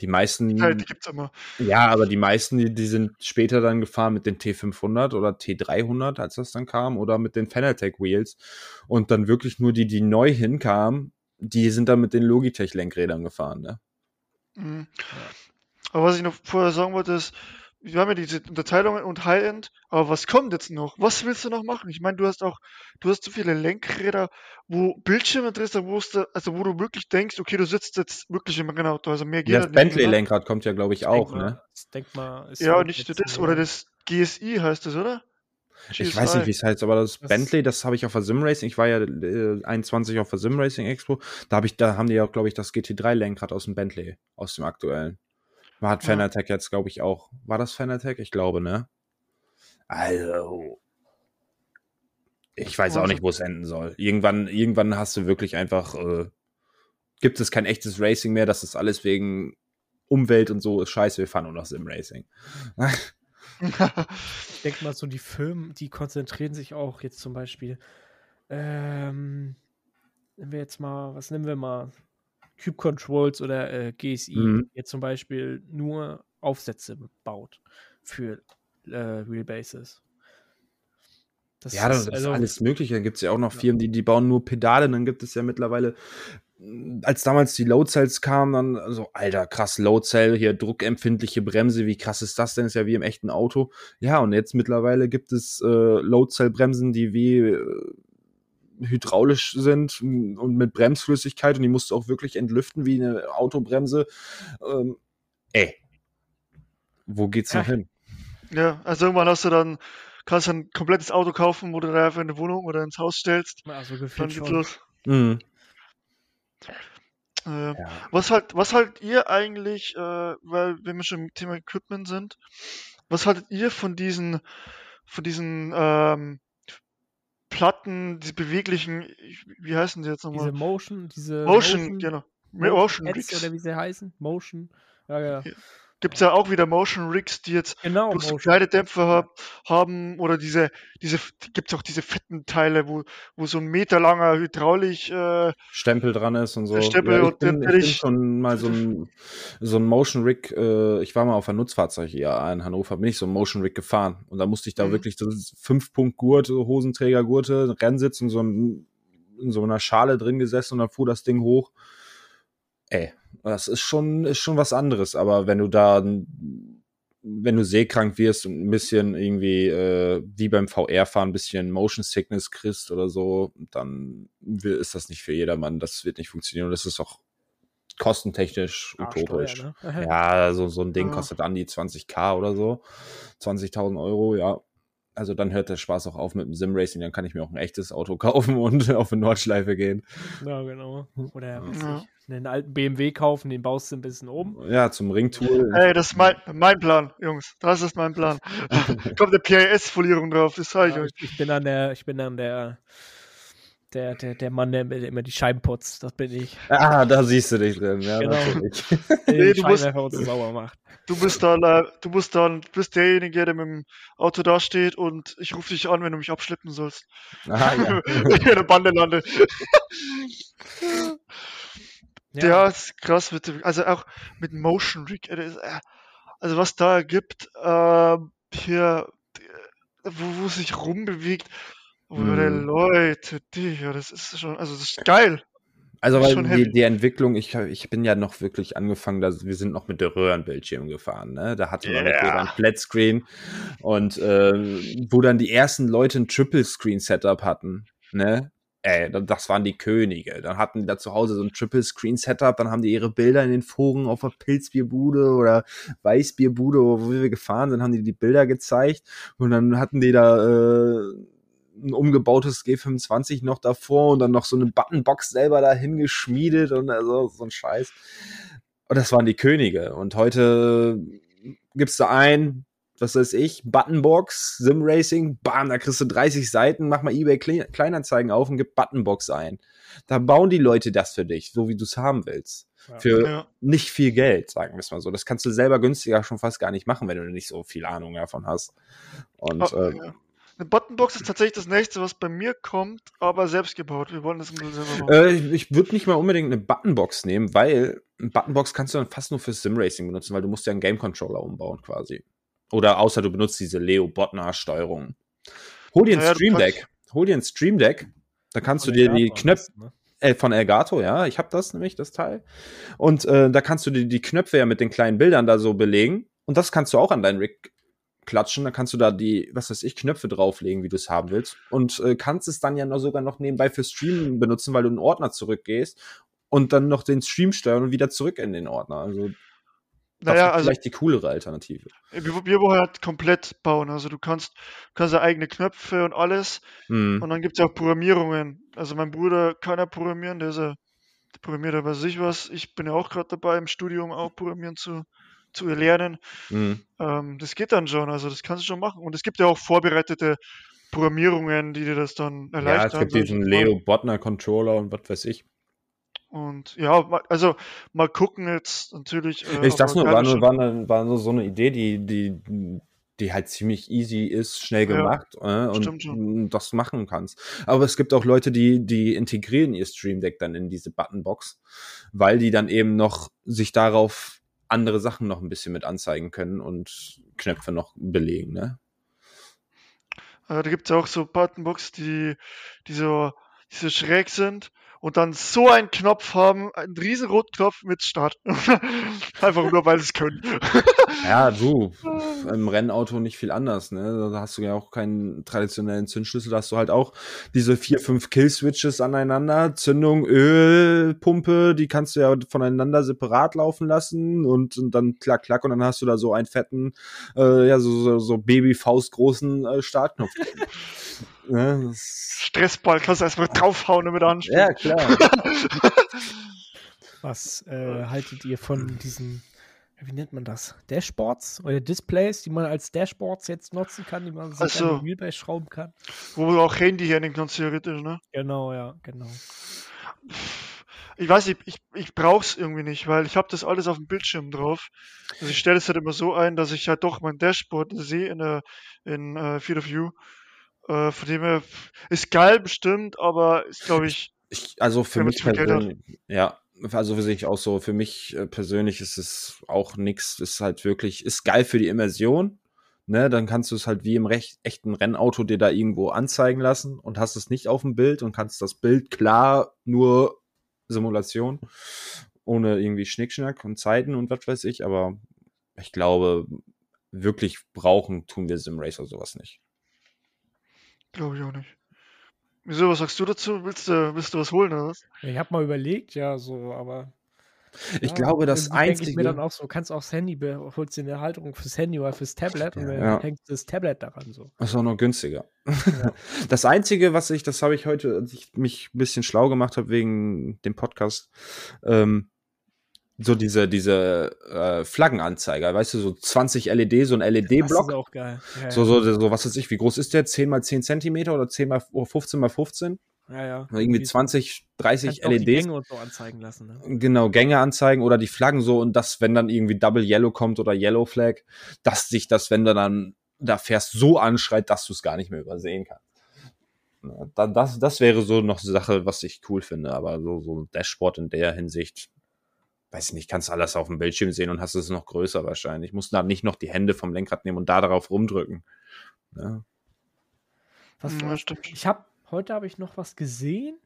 die meisten. Ja, die gibt's immer. Ja, aber die meisten, die, die sind später dann gefahren mit den T500 oder T300, als das dann kam, oder mit den Fanatec Wheels. Und dann wirklich nur die, die neu hinkamen, die sind dann mit den Logitech-Lenkrädern gefahren, ne? Mhm. Aber was ich noch vorher sagen wollte, ist, wir haben ja diese Unterteilungen und High-End, aber was kommt jetzt noch? Was willst du noch machen? Ich meine, du hast auch, du hast so viele Lenkräder, wo Bildschirme drin sind, wo, da, also wo du wirklich denkst, okay, du sitzt jetzt wirklich im Rennauto, also mehr geht Das halt oder? Bentley-Lenkrad kommt ja, glaube ich, auch, denk mal, ne? Ich denk mal, ist Ja, halt und nicht nur das, oder das GSI heißt das, oder? Ich weiß nicht, wie es heißt, aber das, Das- Bentley, das habe ich auf der Simracing. Ich war ja äh, 21 auf der Simracing Expo. Da habe ich, da haben die ja, glaube ich, das GT3-Lenkrad aus dem Bentley, aus dem aktuellen. Hat Ja. Fanatec jetzt, glaube ich, auch. War das Fanatec? Ich glaube, ne? Also. Ich weiß auch nicht, wo es enden soll. Irgendwann, irgendwann hast du wirklich einfach, äh, gibt es kein echtes Racing mehr. Das ist alles wegen Umwelt und so ist scheiße. Wir fahren nur noch Sim-Racing. Ich denke mal, so die Firmen, die konzentrieren sich auch jetzt zum Beispiel. Ähm, nehmen wir jetzt mal, was nehmen wir mal? Cube Controls oder äh, GSI, Mhm. jetzt zum Beispiel nur Aufsätze baut für äh, Wheelbases. Das Ja, das ist also- alles Mögliche. Dann gibt es ja auch noch Firmen, die, die bauen nur Pedale. Dann gibt es ja mittlerweile als damals die Load Cells kamen, dann so, alter, krass, Load Cell, hier druckempfindliche Bremse, wie krass ist das denn? Ist ja wie im echten Auto. Ja, und jetzt mittlerweile gibt es äh, Load Cell Bremsen, die wie äh, hydraulisch sind und mit Bremsflüssigkeit und die musst du auch wirklich entlüften wie eine Autobremse. Ähm, ey, wo geht's noch hin? Ja, also irgendwann hast du dann, kannst du ein komplettes Auto kaufen, wo du da einfach in eine Wohnung oder ins Haus stellst. Ja, so Dann geht's schon. los. Mhm. Äh, Ja. Was halt, was haltet ihr eigentlich, äh, weil wenn wir schon im Thema Equipment sind, was haltet ihr von diesen, von diesen ähm, Platten, diese beweglichen, ich- wie heißen die jetzt Diese nochmal? Motion, diese Motion, genau. Motion Heads Rigs. oder wie sie heißen. Motion. Ja, ja. Gibt es ja auch wieder Motion Rigs, die jetzt Genau, bloß so Motion. kleine Dämpfer hab, haben oder diese, diese, gibt es auch diese fetten Teile, wo, wo so ein meterlanger Hydraulik, äh, Stempel dran ist und so. Der Stempel ja, ich und bin, ich bin schon mal so ein, so ein Motion Rig, äh, ich war mal auf ein Nutzfahrzeug ja, in Hannover, bin ich so ein Motion Rig gefahren und da musste ich da Mhm. wirklich so fünf Punkt Gurte, Hosenträgergurte, Rennsitz und so ein, in so einer Schale drin gesessen und dann fuhr das Ding hoch. Ey, das ist schon, ist schon was anderes, aber wenn du da, wenn du seekrank wirst und ein bisschen irgendwie, äh, wie beim VR-Fahren, ein bisschen Motion Sickness kriegst oder so, dann ist das nicht für jedermann. Das wird nicht funktionieren und das ist auch kostentechnisch Arschteuer, utopisch. ne? Ja, so, so ein Ding Ja. kostet an die 20k oder so. 20.000 Euro, ja. Also dann hört der Spaß auch auf mit dem Sim-Racing, dann kann ich mir auch ein echtes Auto kaufen und auf eine Nordschleife gehen. Ja, genau. Oder Ja. ich, einen alten BMW kaufen, den baust du ein bisschen um. Ja, zum Ringtool. Ey, das ist mein, mein Plan, Jungs. Das ist mein Plan. Kommt eine PIS-Folierung drauf, das sage ich Ja, euch. ich, bin dann der, ich bin dann der, der, der, der Mann, der immer die Scheiben putzt. Das bin ich. Ah, da siehst du dich drin, ja, Genau. natürlich. Der Nee, du und so sauber macht. Du bist dann, äh, du musst dann, du bist derjenige, der mit dem Auto dasteht und ich rufe dich an, wenn du mich abschleppen sollst. Ah, ja. wenn ich in der Bande lande. Ja, das ist krass. Mit, also auch mit Motion Rig. ist, äh, Also was da gibt, ähm, hier, äh, wo, wo es sich rumbewegt. Oder Mhm. Leute, die, das ist schon, also das ist geil. Also weil die, die Entwicklung, ich, ich bin ja noch wirklich angefangen, da, wir sind noch mit der Röhrenbildschirm gefahren, ne? Da hatte man yeah. ein Flatscreen und äh, wo dann die ersten Leute ein Triple Screen Setup hatten, ne? Ey, da- das waren die Könige. Dann hatten die da zu Hause so ein Triple Screen Setup, dann haben die ihre Bilder in den Foren auf der Pilzbierbude oder Weißbierbude, wo wir gefahren sind, haben die die Bilder gezeigt und dann hatten die da äh, ein umgebautes G25 noch davor und dann noch so eine Buttonbox selber dahin geschmiedet und also so ein Scheiß. Und das waren die Könige. Und heute gibst du ein, was weiß ich, Buttonbox, Simracing, bam, da kriegst du 30 Seiten, mach mal eBay Kle- Kleinanzeigen auf und gib Buttonbox ein. Da bauen die Leute das für dich, so wie du es haben willst. Ja. Für Ja. nicht viel Geld, sagen wir es mal so. Das kannst du selber günstiger schon fast gar nicht machen, wenn du nicht so viel Ahnung davon hast. Und Ah, ähm, ja. Eine Buttonbox ist tatsächlich das nächste, was bei mir kommt, aber selbst gebaut. Wir wollen das ein bisschen selber machen. Äh, ich ich würde nicht mal unbedingt eine Buttonbox nehmen, weil eine Buttonbox kannst du dann fast nur für Simracing benutzen, weil du musst ja einen Game Controller umbauen quasi. Oder außer du benutzt diese Leo Botnar Steuerung. Hol dir ein Naja, Stream Deck. Hol dir ein Stream Deck. Da kannst Von du dir die Elgato am Knöpfe ne? äh, von Elgato, ja, ich habe das nämlich das Teil. Und äh, da kannst du dir die Knöpfe ja mit den kleinen Bildern da so belegen und das kannst du auch an deinen Rig klatschen, da kannst du da die, was weiß ich, Knöpfe drauflegen, wie du es haben willst und äh, kannst es dann ja noch sogar noch nebenbei für Stream benutzen, weil du in den Ordner zurückgehst und dann noch den Stream steuern und wieder zurück in den Ordner. Also das Naja, ist also vielleicht die coolere Alternative. wir, wir wollen halt komplett bauen. Also du kannst, kannst ja eigene Knöpfe und alles. Hm. Und dann gibt es ja auch Programmierungen. Also mein Bruder kann ja programmieren, der ist ja, der programmiert ja weiß ich was. Ich bin ja auch gerade dabei, im Studium auch programmieren zu, zu erlernen. Hm. Ähm, das geht dann schon, also das kannst du schon machen. Und es gibt ja auch vorbereitete Programmierungen, die dir das dann Ja, erleichtern. es gibt diesen. Leo Botner Controller und was weiß ich. Und ja, also mal gucken jetzt natürlich. Äh, Ich sag's nur, war nur, war, eine, war nur so eine Idee, die, die, die halt ziemlich easy ist, schnell Ja, gemacht äh, und das machen kannst. Aber es gibt auch Leute, die, die integrieren ihr Stream Deck dann in diese Buttonbox, weil die dann eben noch sich darauf andere Sachen noch ein bisschen mit anzeigen können und Knöpfe noch belegen, ne? Äh, da gibt es auch so Buttonbox, die, die, so, die so schräg sind und dann so einen Knopf haben, einen riesen roten Knopf mit Start. Einfach nur, weil sie es können. Ja, du, im Rennauto nicht viel anders, ne? Da hast du ja auch keinen traditionellen Zündschlüssel, da hast du halt auch diese vier, fünf Kill-Switches aneinander, Zündung, Ölpumpe, die kannst du ja voneinander separat laufen lassen und, und dann klack, klack und dann hast du da so einen fetten, äh, ja, so, so, so Baby-Faust großen äh, Startknopf. Ne? Stressball kannst du erstmal draufhauen, damit er anspielt. Ja, klar. Was äh, haltet ihr von diesen, wie nennt man das? Dashboards oder Displays, die man als Dashboards jetzt nutzen kann, die man sich Also- an den Wheelbase schrauben kann? Wo du auch Handy hernehmen kannst, theoretisch, ne? Genau, ja, genau. Ich weiß nicht, ich, ich brauch's irgendwie nicht, weil ich habe das alles auf dem Bildschirm drauf. Also ich stelle es halt immer so ein, dass ich halt doch mein Dashboard sehe in, der in äh, Field of View. Äh, von dem her ist geil bestimmt, aber ist glaube ich Ich, also für mich persönlich, ja, also sehe ich auch so, für mich äh, persönlich ist es auch nix, ist halt wirklich, ist geil für die Immersion, ne, dann kannst du es halt wie im recht, echten Rennauto dir da irgendwo anzeigen lassen und hast es nicht auf dem Bild und kannst das Bild klar nur Simulation, ohne irgendwie Schnickschnack und Zeiten und was weiß ich, aber ich glaube, wirklich brauchen tun wir SimRacer sowas nicht. Glaube ich auch nicht. Wieso, was sagst du dazu? Willst du, willst du was holen oder was? Ich habe mal überlegt, ja, so, aber. Ich ja, glaube, das denk Ich einzige, mir dann auch so, kannst auch das Handy, holst dir eine Halterung fürs Handy oder fürs Tablet und dann Ja. hängst das Tablet daran so. Das ist auch noch günstiger. Das Einzige, was ich, das habe ich heute, als ich mich ein bisschen schlau gemacht habe wegen dem Podcast, ähm, so diese, diese äh, Flaggenanzeiger, weißt du, so 20 LED, so ein Das ist LED-Block. auch geil. Ja, So, so, so, was weiß ich, wie groß ist der? 10 mal 10 Zentimeter oder 10 mal oh, 15 mal 15? ja, ja. Oder irgendwie Die- 20, kannst 30 auch die LEDs. Gänge und so anzeigen lassen. Ne? Genau, Gänge anzeigen oder die Flaggen so und das, wenn dann irgendwie Double Yellow kommt oder Yellow Flag, dass sich das, wenn du dann da fährst, so anschreit, dass du es gar nicht mehr übersehen kannst. Das, das wäre so noch eine Sache, was ich cool finde, aber so, so ein Dashboard in der Hinsicht, weiß ich nicht, kannst alles auf dem Bildschirm sehen und hast es noch größer wahrscheinlich. Musst dann nicht noch die Hände vom Lenkrad nehmen und da darauf rumdrücken. Ja, Was, Ja, stimmt. Ich habe heute habe ich noch was gesehen.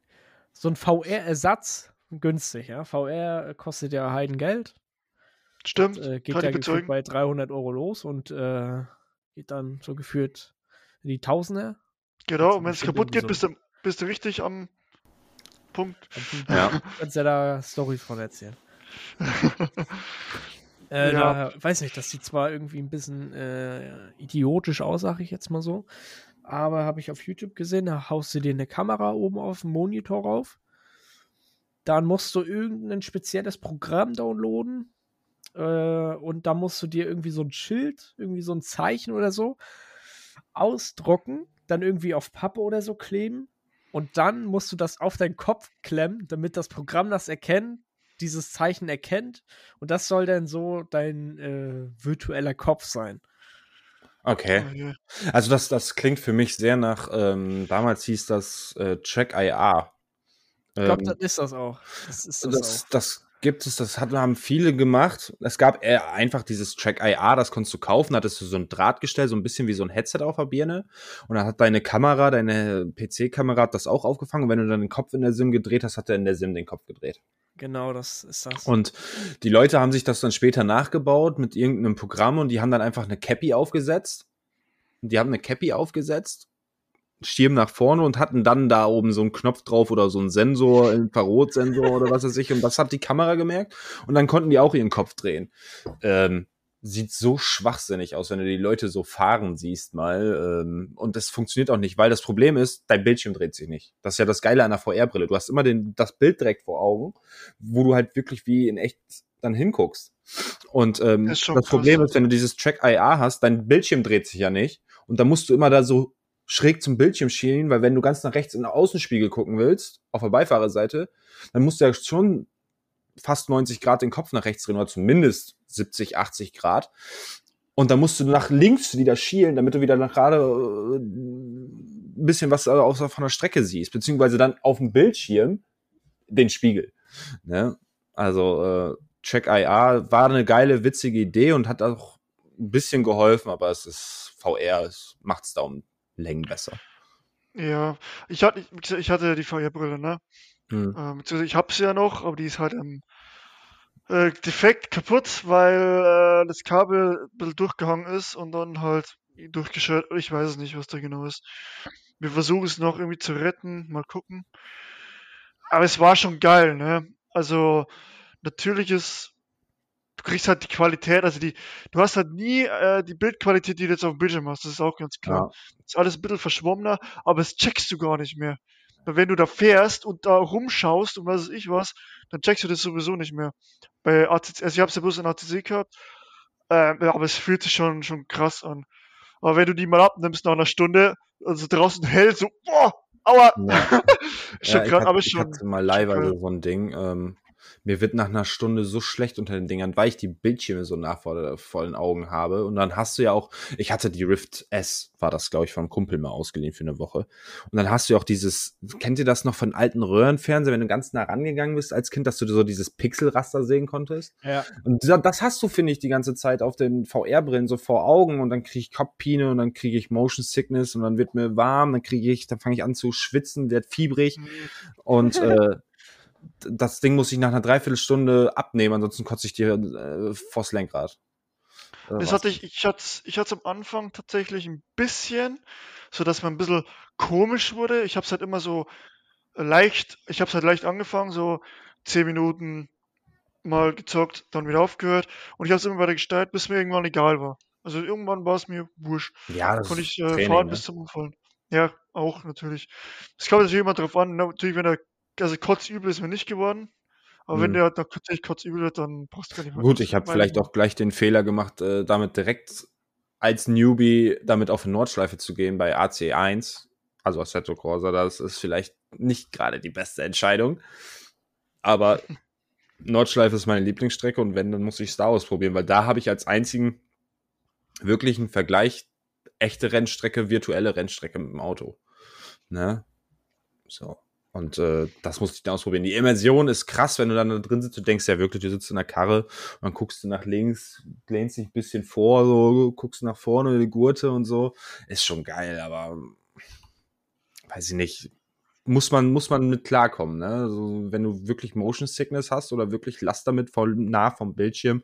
So ein VR-Ersatz, günstig, ja. VR kostet ja Heidengeld. Stimmt, Äh, geht ja ich gefühlt bei 300 Euro los und äh, geht dann so geführt in die Tausender. Genau, und wenn es kaputt geht, irgendwie bist du, bist du richtig am Punkt. ja. Du kannst ja da Storys von erzählen. Äh, Ja. da, weiß nicht, das sieht zwar irgendwie ein bisschen äh, idiotisch aus, sag ich jetzt mal so. Aber habe ich auf YouTube gesehen, da haust du dir eine Kamera oben auf den Monitor rauf. Dann musst du irgendein spezielles Programm downloaden. Äh, und da musst du dir irgendwie so ein Schild, irgendwie so ein Zeichen oder so ausdrucken, dann irgendwie auf Pappe oder so kleben. Und dann musst du das auf deinen Kopf klemmen, damit das Programm das erkennt, dieses Zeichen erkennt. Und das soll dann so dein äh, virtueller Kopf sein. Okay. Oh. Also das, das klingt für mich sehr nach, ähm, damals hieß das äh, Track IR. Ich glaube, Ähm, das ist das auch. Das ist das, das, auch. das gibt es, das hat, haben viele gemacht. Es gab eher einfach dieses Track IR, das konntest du kaufen, hattest du so ein Drahtgestell, so ein bisschen wie so ein Headset auf der Birne. Und dann hat deine Kamera, deine PC-Kamera hat das auch aufgefangen. Und wenn du dann den Kopf in der Sim gedreht hast, hat er in der Sim den Kopf gedreht. Genau, das ist das. Und die Leute haben sich das dann später nachgebaut mit irgendeinem Programm und die haben dann einfach eine Cappy aufgesetzt. Die haben eine Cappy aufgesetzt, Schirm nach vorne und hatten dann da oben so einen Knopf drauf oder so einen Sensor, Infrarotsensor oder was weiß ich. Und das hat die Kamera gemerkt und dann konnten die auch ihren Kopf drehen. Ähm, sieht so schwachsinnig aus, wenn du die Leute so fahren siehst mal. Ähm, und das funktioniert auch nicht, weil das Problem ist, dein Bildschirm dreht sich nicht. Das ist ja das Geile an der VR-Brille. Du hast immer den, das Bild direkt vor Augen, wo du halt wirklich wie in echt dann hinguckst. Und ähm, Das das. Problem ist, wenn du dieses Track IR hast, dein Bildschirm dreht sich ja nicht. Und dann musst du immer da so schräg zum Bildschirm schielen, weil wenn du ganz nach rechts in den Außenspiegel gucken willst, auf der Beifahrerseite, dann musst du ja schon fast 90 Grad den Kopf nach rechts drehen oder zumindest 70, 80 Grad. Und dann musst du nach links wieder schielen, damit du wieder nach gerade äh, ein bisschen was außer von der Strecke siehst, beziehungsweise dann auf dem Bildschirm den Spiegel. Ne? Also äh, Check IR war eine geile, witzige Idee und hat auch ein bisschen geholfen, aber es ist VR, es macht es da um Längen besser. Ja, ich hatte, ich hatte die VR-Brille, ne? Hm. Ähm, ich habe sie ja noch, aber die ist halt im äh, defekt kaputt, weil äh, das Kabel ein bisschen durchgehangen ist und dann halt durchgeschert. Ich weiß es nicht, was da genau ist. Wir versuchen es noch irgendwie zu retten, mal gucken. Aber es war schon geil, ne? Also natürlich ist du kriegst halt die Qualität, also die, du hast halt nie äh, die Bildqualität, die du jetzt auf dem Bildschirm hast, das ist auch ganz klar. Ja. Ist alles ein bisschen verschwommener, aber es checkst du gar nicht mehr. Wenn du da fährst und da rumschaust und was weiß ich was, dann checkst du das sowieso nicht mehr. Bei ATC, also ich hab's ja bloß in ATC gehabt, äh, aber es fühlt sich schon, schon krass an. Aber wenn du die mal abnimmst nach einer Stunde, also draußen hell, so, boah, aua! Ja. schon ja, krass, aber schon. Ich hatte mal live also so ein Ding, ähm, mir wird nach einer Stunde so schlecht unter den Dingern, weil ich die Bildschirme so nach vor den Augen habe. Und dann hast du ja auch, ich hatte die Rift S, war das, glaube ich, vom Kumpel mal ausgeliehen für eine Woche. Und dann hast du ja auch dieses, kennt ihr das noch von alten Röhrenfernsehen, wenn du ganz nah rangegangen bist als Kind, dass du so dieses Pixelraster sehen konntest? Ja. Und das hast du, finde ich, die ganze Zeit auf den VR-Brillen so vor Augen und dann kriege ich Kopfpine und dann kriege ich Motion Sickness und dann wird mir warm, dann kriege ich, dann fange ich an zu schwitzen, werd fiebrig mhm. und äh, das Ding muss ich nach einer Dreiviertelstunde abnehmen, ansonsten kotze ich dir äh, vors Lenkrad. Das hatte ich, ich hatte ich hatte am Anfang tatsächlich ein bisschen, so dass man ein bisschen komisch wurde. Ich habe es halt immer so leicht, ich habe es halt leicht angefangen, so zehn Minuten mal gezockt, dann wieder aufgehört und ich habe es immer weiter gestaltet, bis mir irgendwann egal war. Also irgendwann war es mir wurscht. Ja, das Konnte ich äh, Training, fahren ne? bis zum Umfallen. Ja, auch natürlich. Es kommt natürlich immer drauf an, natürlich, wenn der also kotzübel ist mir nicht geworden. Aber hm. wenn der halt noch tatsächlich kotzübel wird, dann brauchst du gar nicht mehr. Gut, ich habe vielleicht auch gleich den Fehler gemacht, äh, damit direkt als Newbie damit auf eine Nordschleife zu gehen bei AC1, also Assetto Corsa, das ist vielleicht nicht gerade die beste Entscheidung. Aber Nordschleife ist meine Lieblingsstrecke und wenn, dann muss ich Star Wars probieren, weil da habe ich als einzigen wirklichen Vergleich echte Rennstrecke, virtuelle Rennstrecke mit dem Auto. Ne? So. Und äh, das musste ich dann ausprobieren. Die Immersion ist krass, wenn du dann da drin sitzt. Du denkst ja wirklich, du sitzt in der Karre und dann guckst du nach links, lehnst dich ein bisschen vor, so, guckst nach vorne, die Gurte und so. Ist schon geil, aber weiß ich nicht. Muss man, muss man mit klarkommen, ne? Also, wenn du wirklich Motion Sickness hast oder wirklich Last damit voll nah vom Bildschirm,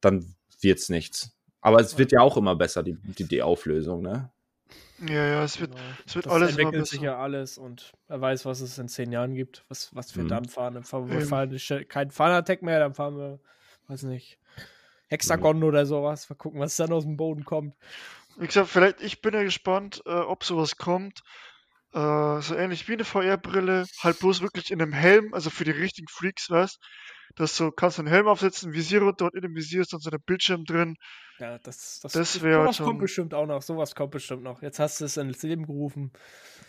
dann wird's nichts. Aber es wird ja auch immer besser, die, die, die Auflösung, ne? Ja, ja, es wird, genau. es wird das alles entwickelt sich ja alles und er weiß, was es in zehn Jahren gibt, was, was für mhm. dann fahren. Dann fahren wir ähm. fahren kein Fun-Attack mehr, dann fahren wir, weiß nicht, Hexagon mhm. oder sowas. Mal gucken, was dann aus dem Boden kommt. Wie gesagt, vielleicht, ich bin ja gespannt, äh, ob sowas kommt. Äh, so ähnlich wie eine VR-Brille, halt bloß wirklich in einem Helm, also für die richtigen Freaks, weißt dass du kannst einen Helm aufsetzen, Visier runter und in dem Visier ist dann so der Bildschirm drin. Ja, das, das, das wäre Sowas schon... kommt bestimmt auch noch, sowas kommt bestimmt noch. Jetzt hast du es ins Leben gerufen.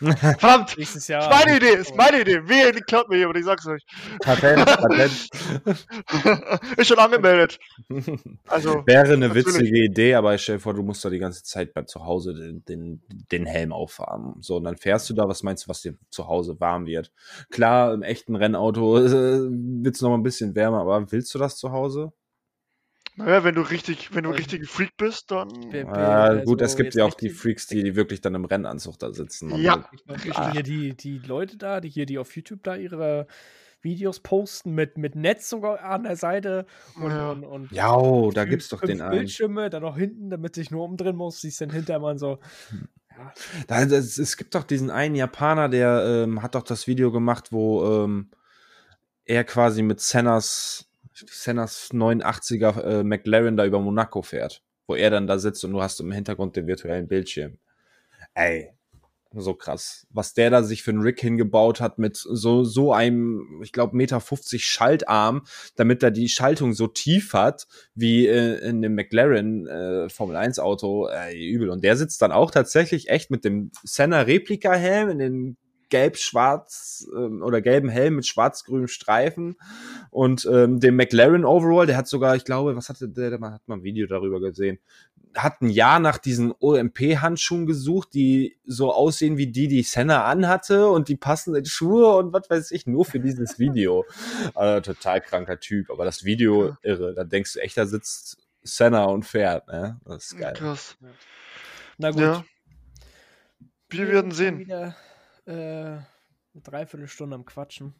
Verdammt! Nächstes Jahr. Ist meine Idee, ist meine Idee. Wehe, die klaut mir jemand, ich sag's euch. Patent, Patent. ist schon angemeldet. Also, Wäre eine natürlich. witzige Idee, aber ich stell dir vor, du musst da die ganze Zeit bei zu Hause den, den, den Helm auffahren. So, und dann fährst du da, was meinst du, was dir zu Hause warm wird? Klar, im echten Rennauto äh, wird's noch mal ein bisschen wärmer, aber willst du das zu Hause? Naja, wenn du richtig, wenn du ähm, richtig Freak bist, dann. Ja, gut, es gibt ja auch die Freaks, die, die wirklich dann im Rennanzug da sitzen. Ja. Ah. Hier die, die Leute da, die hier, die auf YouTube da ihre Videos posten mit, mit Netz sogar an der Seite und, ja. und, und ja, oh, da gibt's doch den einen. Bildschirme, dann noch hinten, damit ich nur umdrehen muss, siehst dann hinter man so. Ja. Da, das, es gibt doch diesen einen Japaner, der ähm, hat doch das Video gemacht, wo ähm, er quasi mit Sennas Sennas 89er äh, McLaren da über Monaco fährt, wo er dann da sitzt und du hast im Hintergrund den virtuellen Bildschirm. Ey, so krass. Was der da sich für einen Rig hingebaut hat mit so, so einem, ich glaube, Meter 50 Schaltarm, damit er die Schaltung so tief hat, wie äh, in dem McLaren äh, Formel 1 Auto, äh, übel. Und der sitzt dann auch tatsächlich echt mit dem Senna Replika Helm in den gelb-schwarz ähm, oder gelben Helm mit schwarz-grünen Streifen und ähm, dem McLaren Overall, der hat sogar, ich glaube, was hatte der, der hat mal ein Video darüber gesehen, hat ein Jahr nach diesen OMP-Handschuhen gesucht, die so aussehen wie die, die Senna anhatte und die passenden Schuhe und was weiß ich, nur für dieses Video. also, total kranker Typ, aber das Video irre. Da denkst du echt, da sitzt Senna und fährt, ne? Das ist geil. Krass. Na gut. Ja. Wir werden sehen. Wieder äh, eine Dreiviertelstunde am Quatschen.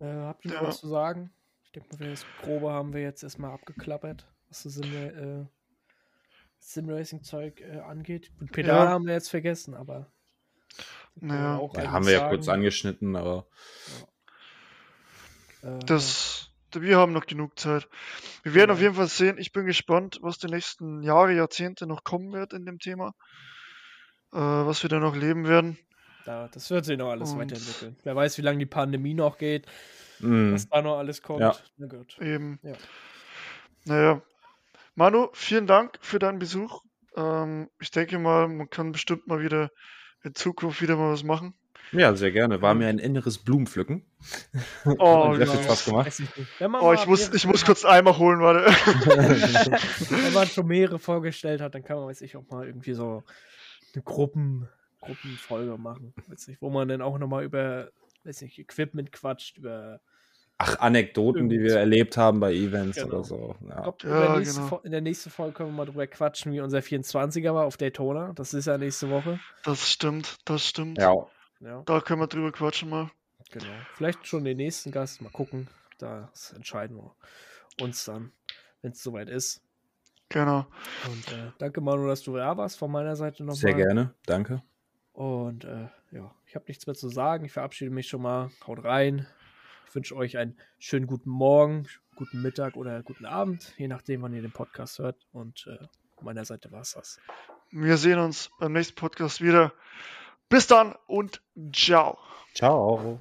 Äh, habt ihr noch Ja. was zu sagen? Ich denke mal, das Grobe haben wir jetzt erstmal abgeklappert, was das Sim, äh, Sim-Racing-Zeug äh, angeht. Und Pedal Ja. haben wir jetzt vergessen, aber. Naja. auch Ja, haben wir ja kurz sagen, angeschnitten, aber äh, Das, wir haben noch genug Zeit. Wir werden Ja. auf jeden Fall sehen. Ich bin gespannt, was die nächsten Jahre, Jahrzehnte noch kommen wird in dem Thema. Äh, was wir da noch leben werden. Da, das wird sich noch alles Und- weiterentwickeln. Wer weiß, wie lange die Pandemie noch geht, mh, was da noch alles kommt. Ja. Na gut. Eben. Ja. Naja. Manu, vielen Dank für deinen Besuch. Ähm, ich denke mal, man kann bestimmt mal wieder in Zukunft wieder mal was machen. ja, sehr gerne. War mir ein inneres Blumenpflücken. Oh, sehr viel nice. Spaß gemacht. Oh, ich muss, ich muss kurz Eimer holen, warte. Wenn man schon mehrere vorgestellt hat, dann kann man, weiß ich, auch mal irgendwie so eine Gruppen, Gruppenfolge machen. Weiß nicht, wo man dann auch nochmal über, weiß nicht, Equipment quatscht, über Ach, Anekdoten, die wir erlebt haben bei Events Genau. oder so. Ich Ja. glaub, Ja, nächste genau. In der nächsten Folge können wir mal drüber quatschen, wie unser 24er war auf Daytona. Das ist ja nächste Woche. Das stimmt, das stimmt. ja. Ja, Da können wir drüber quatschen mal. genau. Vielleicht schon den nächsten Gast. Mal gucken. Das entscheiden wir uns dann, wenn es soweit ist. Genau. Und äh, danke, Manu, dass du da warst. Von meiner Seite nochmal. Sehr gerne. Danke. Und äh, ja, ich habe nichts mehr zu sagen. Ich verabschiede mich schon mal. Haut rein. Ich wünsche euch einen schönen guten Morgen, guten Mittag oder guten Abend, je nachdem, wann ihr den Podcast hört. Und äh, von meiner Seite war es das. Wir sehen uns beim nächsten Podcast wieder. Bis dann und ciao. Ciao.